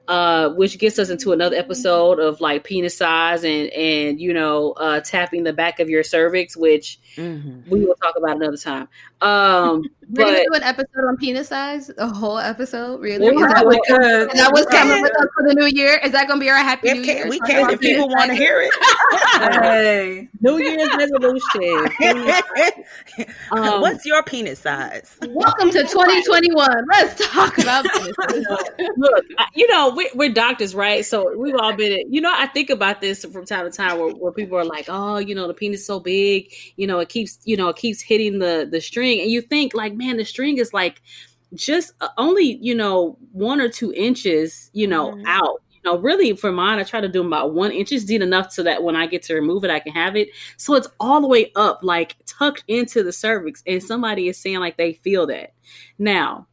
uh, which gets us into another episode of like penis size and and you know uh, tapping the back of your cervix, which mm-hmm. we will talk about another time. Um, <laughs> We're gonna do an episode on penis size, a whole episode. Really, is that, what, is that what's coming with us for the new year? Is that gonna be our happy if new year? We can if people want to hear it. hey, <laughs> New Year's resolution. <laughs> um, what's your penis size? Welcome to 2021. Let's talk about penis. Look, you know we, we're doctors, right? So we've all been. You know, I think about this from time to time where, where people are like, "Oh, you know, the penis is so big. You know, it keeps you know it keeps hitting the the string." string and you think like man the string is like just uh, only you know one or two inches you know mm-hmm. out you know really for mine i try to do about one inch is deep enough so that when i get to remove it i can have it so it's all the way up like tucked into the cervix and somebody is saying like they feel that now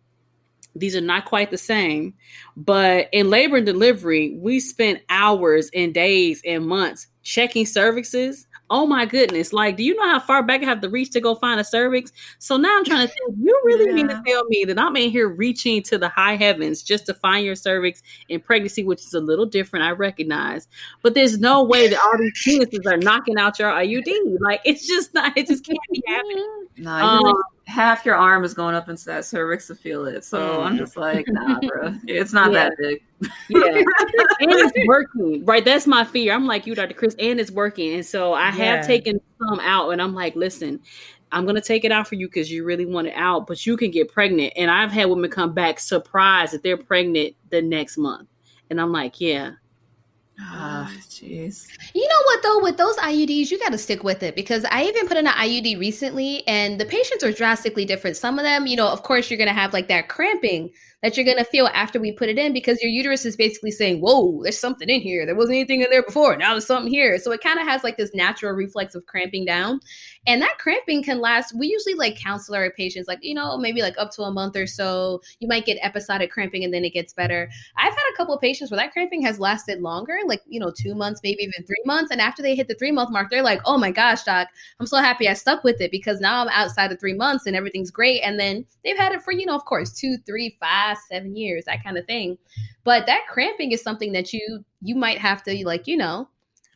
these are not quite the same but in labor and delivery we spent hours and days and months checking cervixes oh my goodness, like, do you know how far back I have to reach to go find a cervix? So now I'm trying to think, you really yeah. mean to tell me that I'm in here reaching to the high heavens just to find your cervix in pregnancy, which is a little different, I recognize. But there's no way that all these <laughs> penises are knocking out your IUD. Like, it's just not, it just can't be happening. No, um, half your arm is going up into that cervix to feel it. So mm. I'm just like, nah, <laughs> bro, it's not yeah. that big. yeah, and it's <laughs> working, right? That's my fear. I'm like you, Dr. Chris, and it's working. And so I yeah. have taken some out, and I'm like, listen, I'm gonna take it out for you because you really want it out, but you can get pregnant. And I've had women come back surprised that they're pregnant the next month, and I'm like, yeah, Ah, jeez. You know what though? With those IUDs, you got to stick with it because I even put in an IUD recently, and the patients are drastically different. Some of them, you know, of course, you're gonna have like that cramping that you're going to feel after we put it in because your uterus is basically saying, Whoa, there's something in here. There wasn't anything in there before. Now there's something here. So it kind of has like this natural reflex of cramping down. And that cramping can last. We usually like counsel our patients, like, you know, maybe like up to a month or so. You might get episodic cramping and then it gets better. I've had a couple of patients where that cramping has lasted longer, like, you know, two months, maybe even three months. And after they hit the three month mark, they're like, Oh my gosh, doc, I'm so happy I stuck with it because now I'm outside of three months and everything's great. And then they've had it for, you know, of course, two, three, five, seven years, that kind of thing. But that cramping is something that you you might have to like, you know,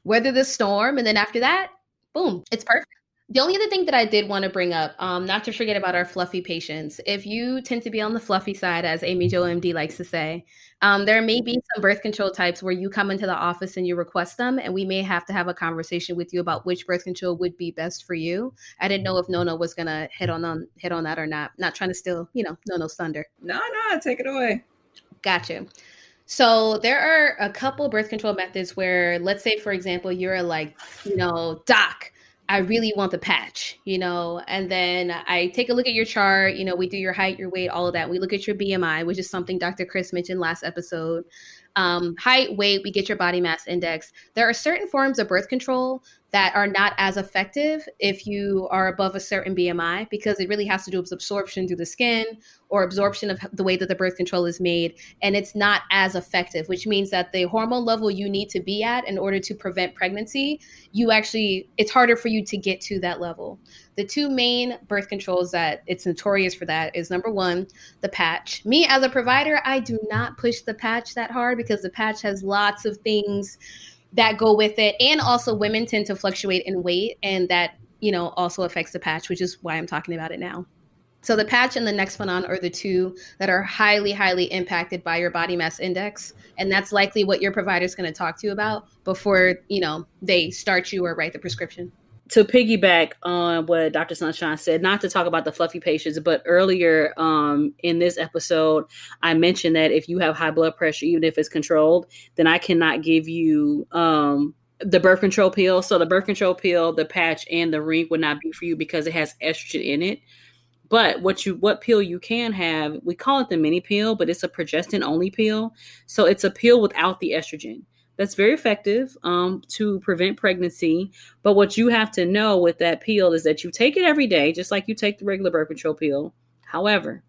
weather the storm and then after that, boom, it's perfect. The only other thing that I did want to bring up, um, not to forget about our fluffy patients, if you tend to be on the fluffy side, as Amy Jo MD likes to say, um, there may be some birth control types where you come into the office and you request them, and we may have to have a conversation with you about which birth control would be best for you. I didn't know if Nona was gonna hit on, on hit on that or not. Not trying to steal, you know, Nona's thunder. No, no, take it away. Gotcha. So there are a couple birth control methods where, let's say, for example, you're like, you know, doc I mm-hmm. really want the patch, you know, and then I take a look at your chart, you know, we do your height, your weight, all of that. We look at your BMI, which is something Dr. Chris mentioned last episode. Um, height, weight, we get your body mass index. There are certain forms of birth control that are not as effective if you are above a certain BMI because it really has to do with absorption through the skin or absorption of the way that the birth control is made. And it's not as effective, which means that the hormone level you need to be at in order to prevent pregnancy, you actually, it's harder for you to get to that level. The two main birth controls that it's notorious for that is number one, the patch. Me as a provider, I do not push the patch that hard because the patch has lots of things that go with it. And also, women tend to fluctuate in weight, and that, you know, also affects the patch, which is why I'm talking about it now. So, the patch and the Nexplanon are the two that are highly, highly impacted by your body mass index. And that's likely what your provider is going to talk to you about before, you know, they start you or write the prescription to piggyback on what Dr. Sunshine said, not to talk about the fluffy patients, but earlier um, in this episode, I mentioned that if you have high blood pressure, even if it's controlled, then I cannot give you um, the birth control pill. So the birth control pill, the patch, and the ring would not be for you because it has estrogen in it. but what you what pill you can have, we call it the mini pill, but it's a progestin only pill. So it's a pill without the estrogen. That's very effective um, to prevent pregnancy. But what you have to know with that pill is that you take it every day, just like you take the regular birth control pill. However,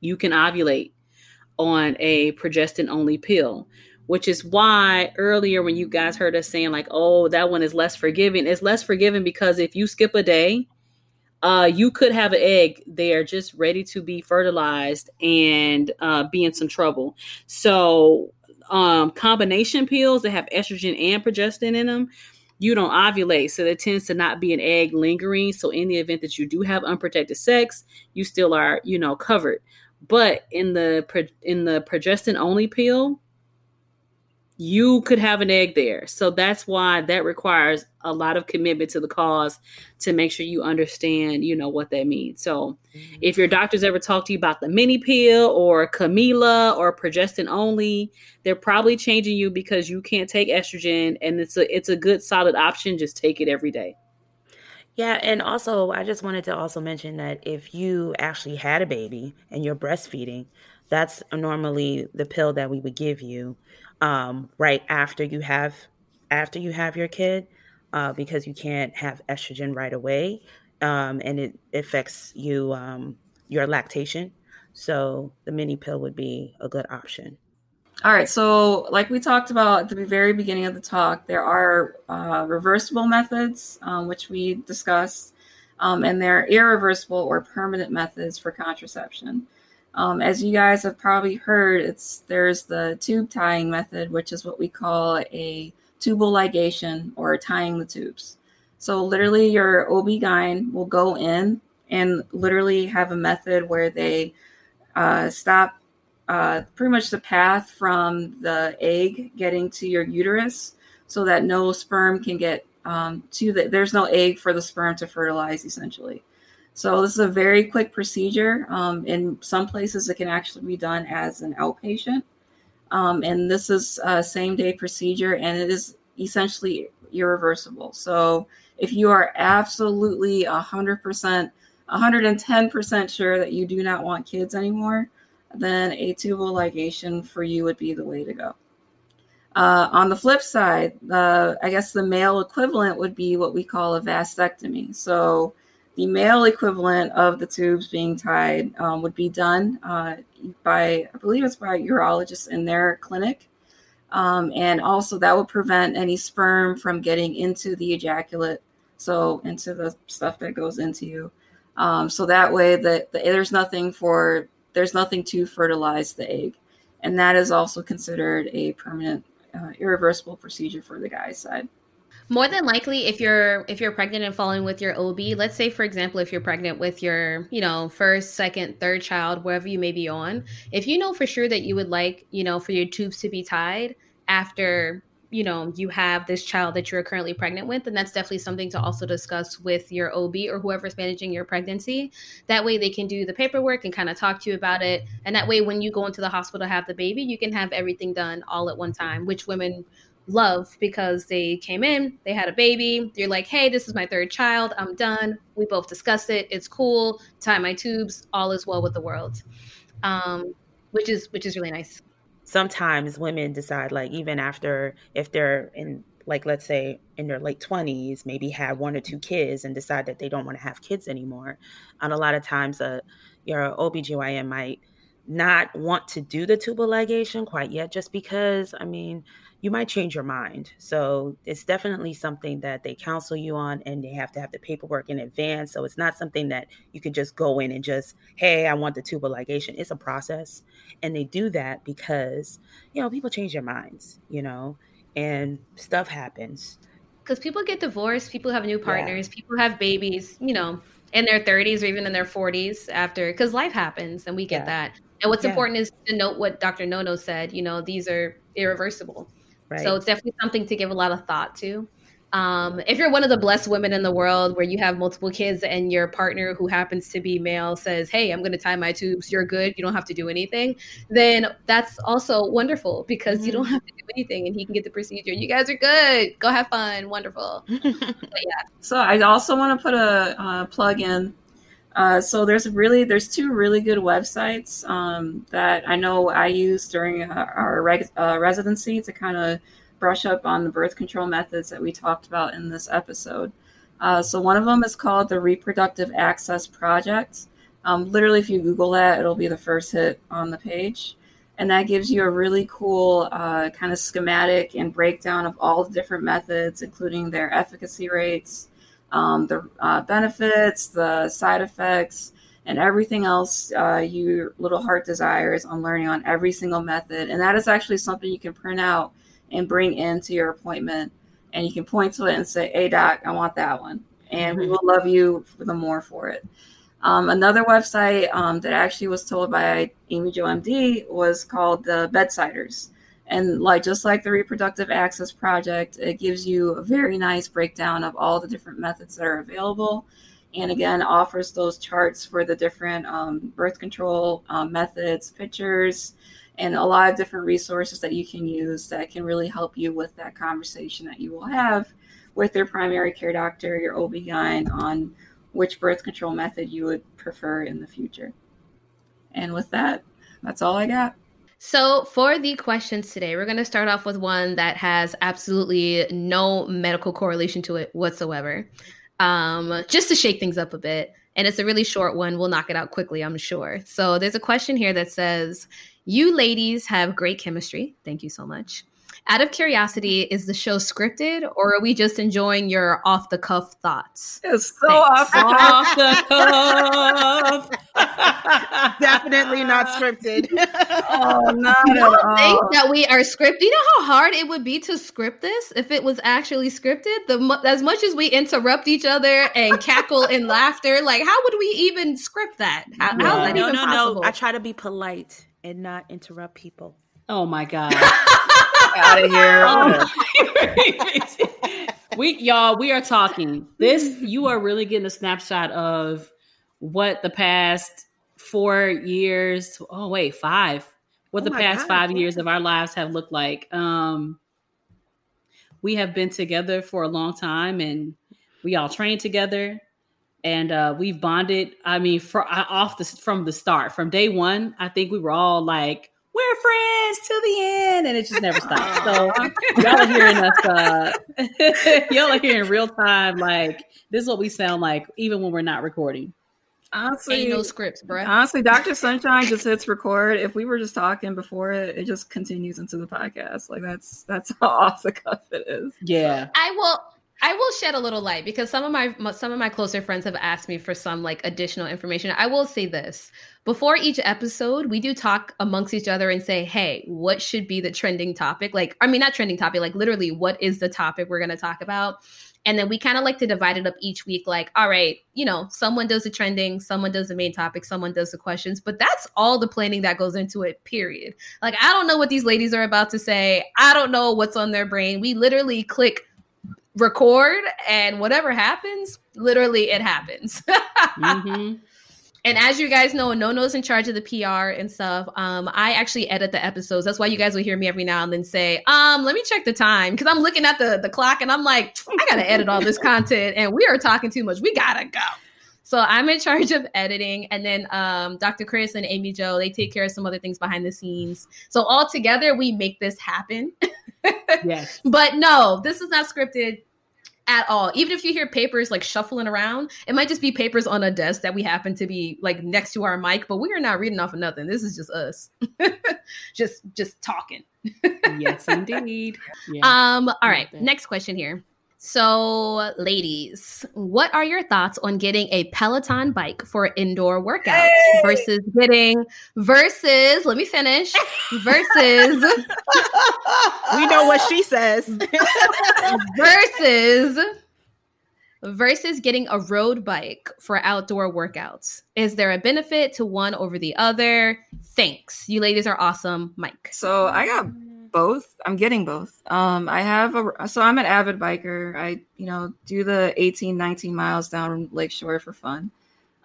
you can ovulate on a progestin only pill which is why earlier when you guys heard us saying like oh that one is less forgiving it's less forgiving because if you skip a day uh, you could have an egg there just ready to be fertilized and uh, be in some trouble so um, combination pills that have estrogen and progestin in them you don't ovulate. So there tends to not be an egg lingering. So in the event that you do have unprotected sex you still are you know covered. But in the in the progestin only pill you could have an egg there. So that's why that requires a lot of commitment to the cause to make sure you understand, you know, what that means. So mm-hmm. if your doctors ever talk to you about the mini pill or Camila or progestin only, they're probably changing you because you can't take estrogen and it's a it's a good solid option. Just take it every day. Yeah, and also I just wanted to also mention that if you actually had a baby and you're breastfeeding, that's normally the pill that we would give you um, right after you have after you have your kid uh, because you can't have estrogen right away um, and it affects you um, your lactation. So the mini pill would be a good option. All right so like we talked about at the very beginning of the talk there are uh, reversible methods um, which we discussed um, and there are irreversible or permanent methods for contraception um, as you guys have probably heard, it's there's the tube tying method, which is what we call a tubal ligation or tying the tubes. So literally, your OB-GYN will go in and literally have a method where they uh, stop uh, pretty much the path from the egg getting to your uterus, so that no sperm can get um, to the. There's no egg for the sperm to fertilize, essentially. So this is a very quick procedure. Um, in some places, it can actually be done as an outpatient. Um, and this is a same day procedure, and it is essentially irreversible. So if you are absolutely 100%, 110% sure that you do not want kids anymore, then a tubal ligation for you would be the way to go. Uh, on the flip side, I guess the male equivalent would be what we call a vasectomy. So the male equivalent of the tubes being tied um, would be done uh, by, I believe it's by urologists in their clinic. Um, and also, that would prevent any sperm from getting into the ejaculate, so into the stuff that goes into you. Um, so that way, that the, there's nothing for there's nothing to fertilize the egg, and that is also considered a permanent, uh, irreversible procedure for the guy's side more than likely if you're if you're pregnant and falling with your ob let's say for example if you're pregnant with your you know first second third child wherever you may be on if you know for sure that you would like you know for your tubes to be tied after you know you have this child that you're currently pregnant with and that's definitely something to also discuss with your ob or whoever's managing your pregnancy. That way they can do the paperwork and kind of talk to you about it. And that way when you go into the hospital to have the baby you can have everything done all at one time which women love because they came in, they had a baby. You're like, hey, this is my third child. I'm done. We both discuss it. It's cool. Tie my tubes. All is well with the world, um, which is which is really nice. Sometimes women decide, like, even after if they're in like let's say in their late 20s maybe have one or two kids and decide that they don't want to have kids anymore and a lot of times uh, your OBGYN might not want to do the tubal ligation quite yet just because i mean you might change your mind. So it's definitely something that they counsel you on and they have to have the paperwork in advance. So it's not something that you can just go in and just, hey, I want the tubal ligation. It's a process. And they do that because, you know, people change their minds, you know, and stuff happens. Because people get divorced, people have new partners, yeah. people have babies, you know, in their 30s or even in their 40s after, because life happens and we get yeah. that. And what's yeah. important is to note what Dr. Nono said, you know, these are irreversible. Right. So it's definitely something to give a lot of thought to. Um, if you're one of the blessed women in the world where you have multiple kids and your partner who happens to be male says, Hey, I'm going to tie my tubes, you're good, you don't have to do anything, then that's also wonderful because mm-hmm. you don't mm-hmm. have to do anything and he can get the procedure. You guys are good. Go have fun. Wonderful. <laughs> yeah. So I also want to put a uh, plug in Uh, so there's really there's two really good websites um, that I know I used during uh, our reg- uh, residency to kind of brush up on the birth control methods that we talked about in this episode. Uh, so one of them is called the Reproductive Access Project. Um, literally, if you Google that, it'll be the first hit on the page, and that gives you a really cool uh, kind of schematic and breakdown of all the different methods, including their efficacy rates um, the uh, benefits, the side effects, and everything else uh, your little heart desires on learning on every single method. And that is actually something you can print out and bring into your appointment. And you can point to it and say, hey, doc, I want that one. And we mm-hmm. will love you for the more for it. Um, another website um, that actually was told by Amy Jo MD was called the Bedsiders. And like just like the Reproductive Access Project, it gives you a very nice breakdown of all the different methods that are available. And again, offers those charts for the different um, birth control um, methods, pictures, and a lot of different resources that you can use that can really help you with that conversation that you will have with your primary care doctor, your OB-GYN on which birth control method you would prefer in the future. And with that, that's all I got. So, for the questions today, we're going to start off with one that has absolutely no medical correlation to it whatsoever, um, just to shake things up a bit. And it's a really short one. We'll knock it out quickly, I'm sure. So, there's a question here that says, You ladies have great chemistry. Thank you so much. Out of curiosity, is the show scripted or are we just enjoying your off the cuff thoughts? It's so off the cuff. <laughs> Definitely not scripted. <laughs> oh, not you don't at think that we are scripted. You know how hard it would be to script this if it was actually scripted? The as much as we interrupt each other and cackle in laughter, like how would we even script that? How, yeah. How's that no, even no, possible? No, I try to be polite and not interrupt people. Oh my god <laughs> out of here. <laughs> we y'all, we are talking. This you are really getting a snapshot of what the past four years. Oh wait, five. What oh the past God. five years of our lives have looked like. Um, we have been together for a long time, and we all trained together, and uh, we've bonded. I mean, for off the from the start, from day one, I think we were all like we're friends to the end, and it just never stops. So y'all are hearing us. Uh, <laughs> y'all are hearing real time. Like this is what we sound like, even when we're not recording. Honestly, Ain't no scripts, bro. Honestly, Doctor Sunshine just hits record. If we were just talking before it, it just continues into the podcast. Like that's that's how off the cuff it is. Yeah, I will. I will shed a little light because some of my some of my closer friends have asked me for some like additional information. I will say this. Before each episode, we do talk amongst each other and say, "Hey, what should be the trending topic?" Like I mean not trending topic, like literally what is the topic we're going to talk about? And then we kind of like to divide it up each week like, "All right, you know, someone does the trending, someone does the main topic, someone does the questions." But that's all the planning that goes into it, period. Like I don't know what these ladies are about to say. I don't know what's on their brain. We literally click record and whatever happens, literally it happens. <laughs> mm-hmm. And as you guys know, Nono's in charge of the PR and stuff. Um, I actually edit the episodes. That's why you guys will hear me every now and then say, um, let me check the time. Cause I'm looking at the, the clock and I'm like, I gotta edit all this content and we are talking too much. We gotta go. So I'm in charge of editing, and then um, Dr. Chris and Amy Jo they take care of some other things behind the scenes. So all together we make this happen. <laughs> yes. <laughs> But no, this is not scripted at all. Even if you hear papers like shuffling around, it might just be papers on a desk that we happen to be like next to our mic, but we are not reading off of nothing. This is just us. <laughs> just just talking. yes, indeed. <laughs> Yeah. Um, all right, next question here. So, ladies, what are your thoughts on getting a Peloton bike for indoor workouts hey! versus getting versus let me finish versus <laughs> we know what she says <laughs> versus versus getting a road bike for outdoor workouts. Is there a benefit to one over the other? Thanks. You ladies are awesome, Mike. So, I got both. I'm getting both. Um, I have a so I'm an avid biker. I you know do the 18, 19 miles down Lakeshore for fun.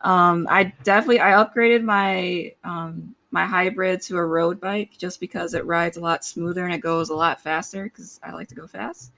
Um, I definitely I upgraded my um, my hybrid to a road bike just because it rides a lot smoother and it goes a lot faster because I like to go fast.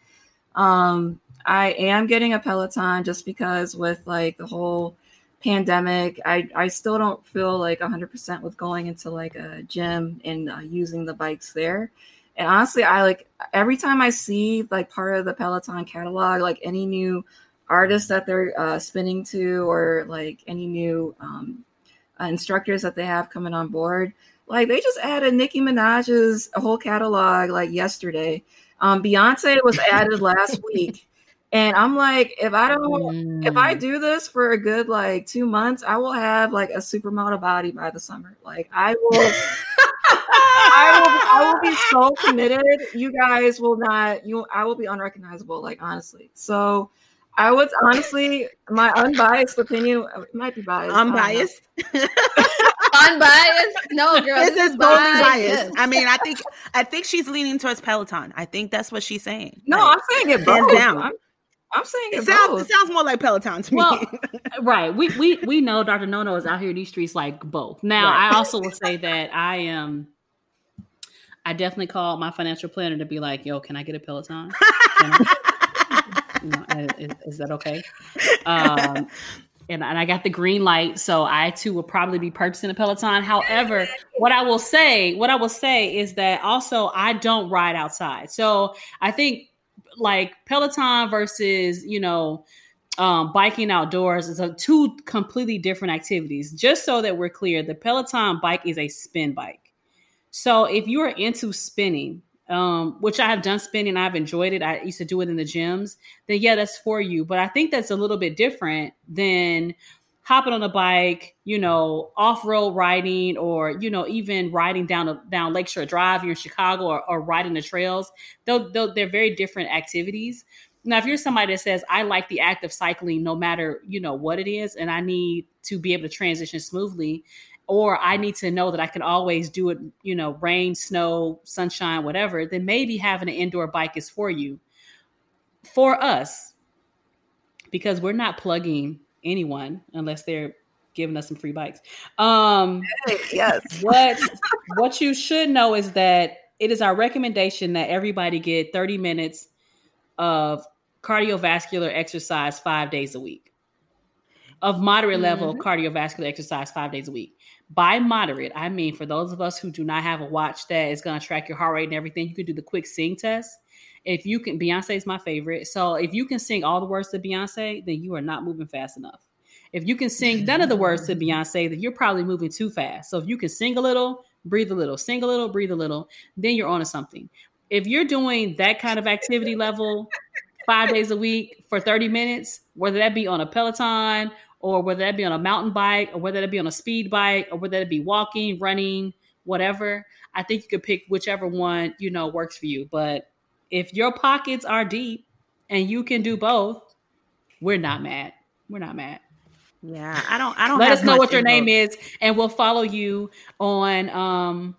Um, I am getting a Peloton just because with like the whole pandemic, I I still don't feel like 100% with going into like a gym and uh, using the bikes there. And honestly, I like every time I see like part of the Peloton catalog, like any new artists that they're uh, spinning to, or like any new um, instructors that they have coming on board, like they just added Nicki Minaj's whole catalog like yesterday. Um, Beyonce was added last <laughs> week. And I'm like, if I don't, if I mm. do this for a good like two months, I will have like a supermodel body by the summer. Like I will, <laughs> I will, I will be so committed. You guys will not, you, I will be unrecognizable. Like honestly, so I would honestly, my unbiased opinion uh, it might be biased. Unbiased. <laughs> unbiased. No, girl, this, this is biased. biased. I mean, I think I think she's leaning towards Peloton. I think that's what she's saying. No, like, I'm saying it both. down. I'm, I'm saying it, it sounds both. it sounds more like Peloton to well, me. <laughs> right. We we we know Dr. Nono is out here in these streets like both. Now, right. I also will say that I am. I definitely called my financial planner to be like, "Yo, can I get a Peloton?" <laughs> <laughs> is, is, that okay? Um, and, and I got the green light, so I too will probably be purchasing a Peloton. However, what I will say, what I will say is that also I don't ride outside. So I think like Peloton versus, you know, um, biking outdoors is a two completely different activities. Just so that we're clear, the Peloton bike is a spin bike. So if you are into spinning, um, which I have done spinning, I've enjoyed it. I used to do it in the gyms. Then yeah, that's for you. But I think that's a little bit different than hopping on a bike, you know, off road riding, or you know, even riding down a, down Lakeshore Drive here in Chicago, or, or riding the trails. They'll, they're very different activities. Now, if you're somebody that says I like the act of cycling, no matter you know what it is, and I need to be able to transition smoothly, or I need to know that I can always do it, you know, rain, snow, sunshine, whatever, then maybe having an indoor bike is for you. For us, because we're not plugging anyone unless they're giving us some free bikes. Um yes. <laughs> what what you should know is that it is our recommendation that everybody get 30 minutes of cardiovascular exercise 5 days a week. Of moderate level mm-hmm. cardiovascular exercise 5 days a week by moderate, I mean for those of us who do not have a watch that is going to track your heart rate and everything, you can do the quick sing test. If you can, Beyonce is my favorite. So if you can sing all the words to Beyonce, then you are not moving fast enough. If you can sing none of the words to Beyonce, then you're probably moving too fast. So if you can sing a little, breathe a little, sing a little, breathe a little, then you're on to something. If you're doing that kind of activity level five days a week for 30 minutes, whether that be on a Peloton or whether that be on a mountain bike or whether that be on a speed bike or whether that be walking, running, whatever. I think you could pick whichever one, you know, works for you. But if your pockets are deep and you can do both, we're not mad. We're not mad. Yeah, I don't I don't let us know what your name is and we'll follow you on um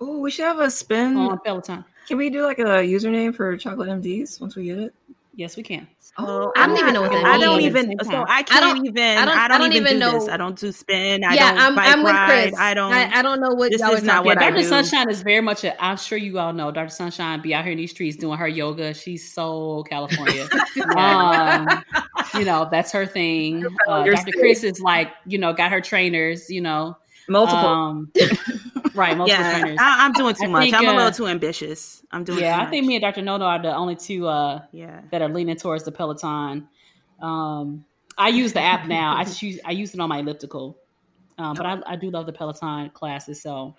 Oh, we should have a spin on Peloton. Can we do like a username for chocolate MDs once we get it? Yes, we can. Oh, I don't even know what that I means. don't even. So I can't I don't, even. I don't, I don't, I don't even, even, know. This. I don't do spin. I yeah, I'm, I'm with Chris. I don't. I, I, don't know what this y'all is not what Dr. I Sunshine is very much. A, I'm sure you all know. Dr. Sunshine be out here in these streets doing her yoga. She's so California. <laughs> um, you know that's her thing. Uh, Dr. Chris is like you know got her trainers. You know multiple. Um, <laughs> right, multiple yeah, trainers. I, am doing too I much. Think, I'm a little uh, too ambitious. I'm doing. Yeah, I think me and Dr. Nono are the only two. Uh, yeah. that are leaning towards the Peloton. Um, I use the app now. I just use I use it on my elliptical, um, but I, I do love the Peloton classes. So.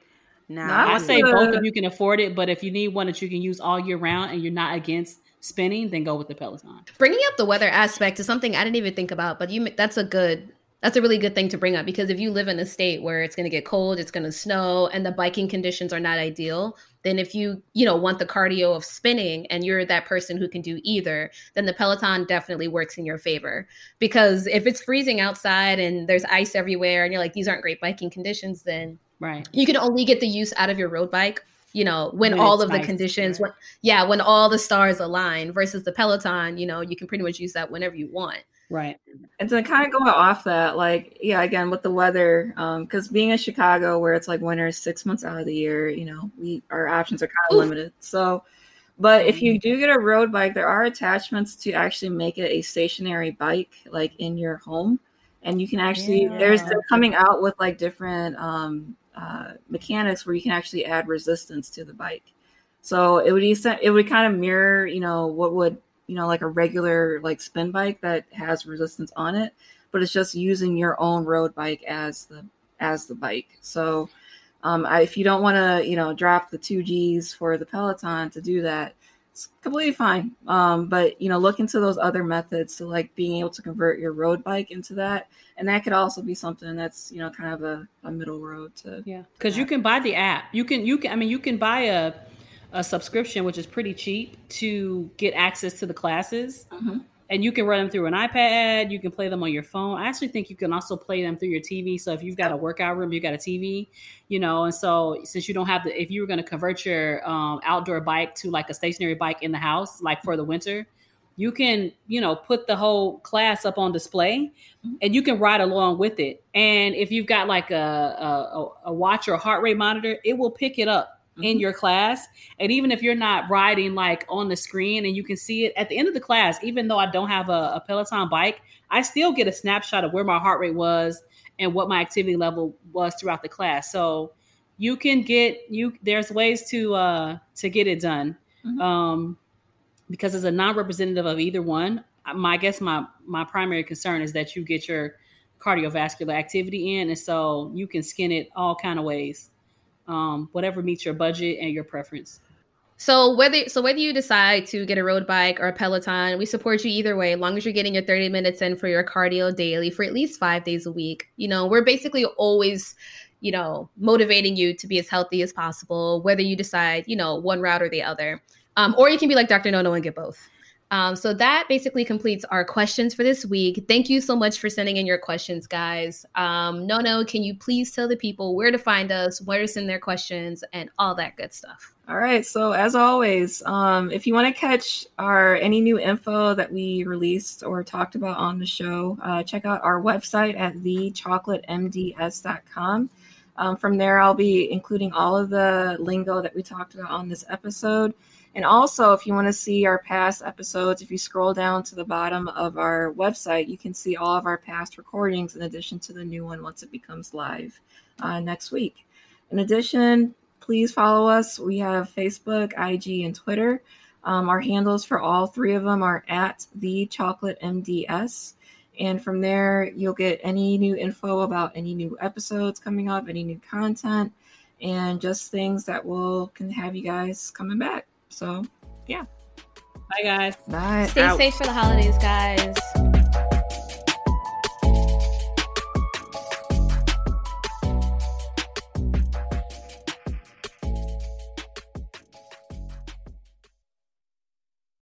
No, I say both if you can afford it, but if you need one that you can use all year round and you're not against spinning, then go with the Peloton. Bringing up the weather aspect is something I didn't even think about, but you that's a good that's a really good thing to bring up because if you live in a state where it's going to get cold, it's going to snow, and the biking conditions are not ideal, then if you you know want the cardio of spinning and you're that person who can do either, then the Peloton definitely works in your favor. Because if it's freezing outside and there's ice everywhere, and you're like these aren't great biking conditions, then right. you can only get the use out of your road bike you know when, when all of nice, the conditions when, yeah when all the stars align versus the peloton you know you can pretty much use that whenever you want Right. And to kind of go off that, like, yeah, again, with the weather, because um, being in Chicago where it's like winter six months out of the year, you know, we our options are kind of limited. So, but if you do get a road bike, there are attachments to actually make it a stationary bike, like in your home. and you can actually yeah. there's they're coming out with like different um, uh, mechanics where you can actually add resistance to the bike. So it would be, it would kind of mirror, you know, what would you know like a regular like spin bike that has resistance on it, but it's just using your own road bike as the as the bike. So um, I, if you don't want to, you know, drop the two G's for the Peloton to do that, it's completely fine. Um, but you know, look into those other methods to like being able to convert your road bike into that, and that could also be something that's you know kind of a, a middle road to. Yeah, because you can buy the app. You can you can I mean you can buy a a subscription which is pretty cheap to get access to the classes. Mm-hmm and you can run them through an iPad. You can play them on your phone. I actually think you can also play them through your TV. So if you've got a workout room, you got a TV, you know. And so since you don't have the, if you were going to convert your um, outdoor bike to like a stationary bike in the house, like for the winter, you can you know put the whole class up on display, and you can ride along with it. And if you've got like a a, a watch or a heart rate monitor, it will pick it up mm-hmm. in your class. And even if you're not riding like on the screen and you can see it at the end of the class, even though I don't have a, a Peloton bike, I still get a snapshot of where my heart rate was and what my activity level was throughout the class. So you can get you there's ways to uh to get it done. Mm-hmm. Um because as a non-representative of either one. My I guess my my primary concern is that you get your cardiovascular activity in and so you can skin it all kind of ways um, whatever meets your budget and your preference. So whether so whether you decide to get a road bike or a Peloton, we support you either way, as long as you're getting your 30 minutes in for your cardio daily for at least five days a week. You know, we're basically always, you know, motivating you to be as healthy as possible, whether you decide, you know, one route or the other. Um, or you can be like Dr. Nono and get both. Um, so that basically completes our questions for this week. Thank you so much for sending in your questions, guys. Um, no, no, can you please tell the people where to find us, where to send their questions, and all that good stuff? All right. So as always, um, if you want to catch our any new info that we released or talked about on the show, uh, check out our website at thechocolatemds.com. Um, from there, I'll be including all of the lingo that we talked about on this episode and also, if you want to see our past episodes, if you scroll down to the bottom of our website, you can see all of our past recordings in addition to the new one once it becomes live uh, next week. In addition, please follow us. We have Facebook, IG, and Twitter. Um, our handles for all three of them are at the chocolate MDS. And from there, you'll get any new info about any new episodes coming up, any new content, and just things that will can have you guys coming back. So, yeah. Bye, guys. Bye. Stay Out. safe for the holidays, guys.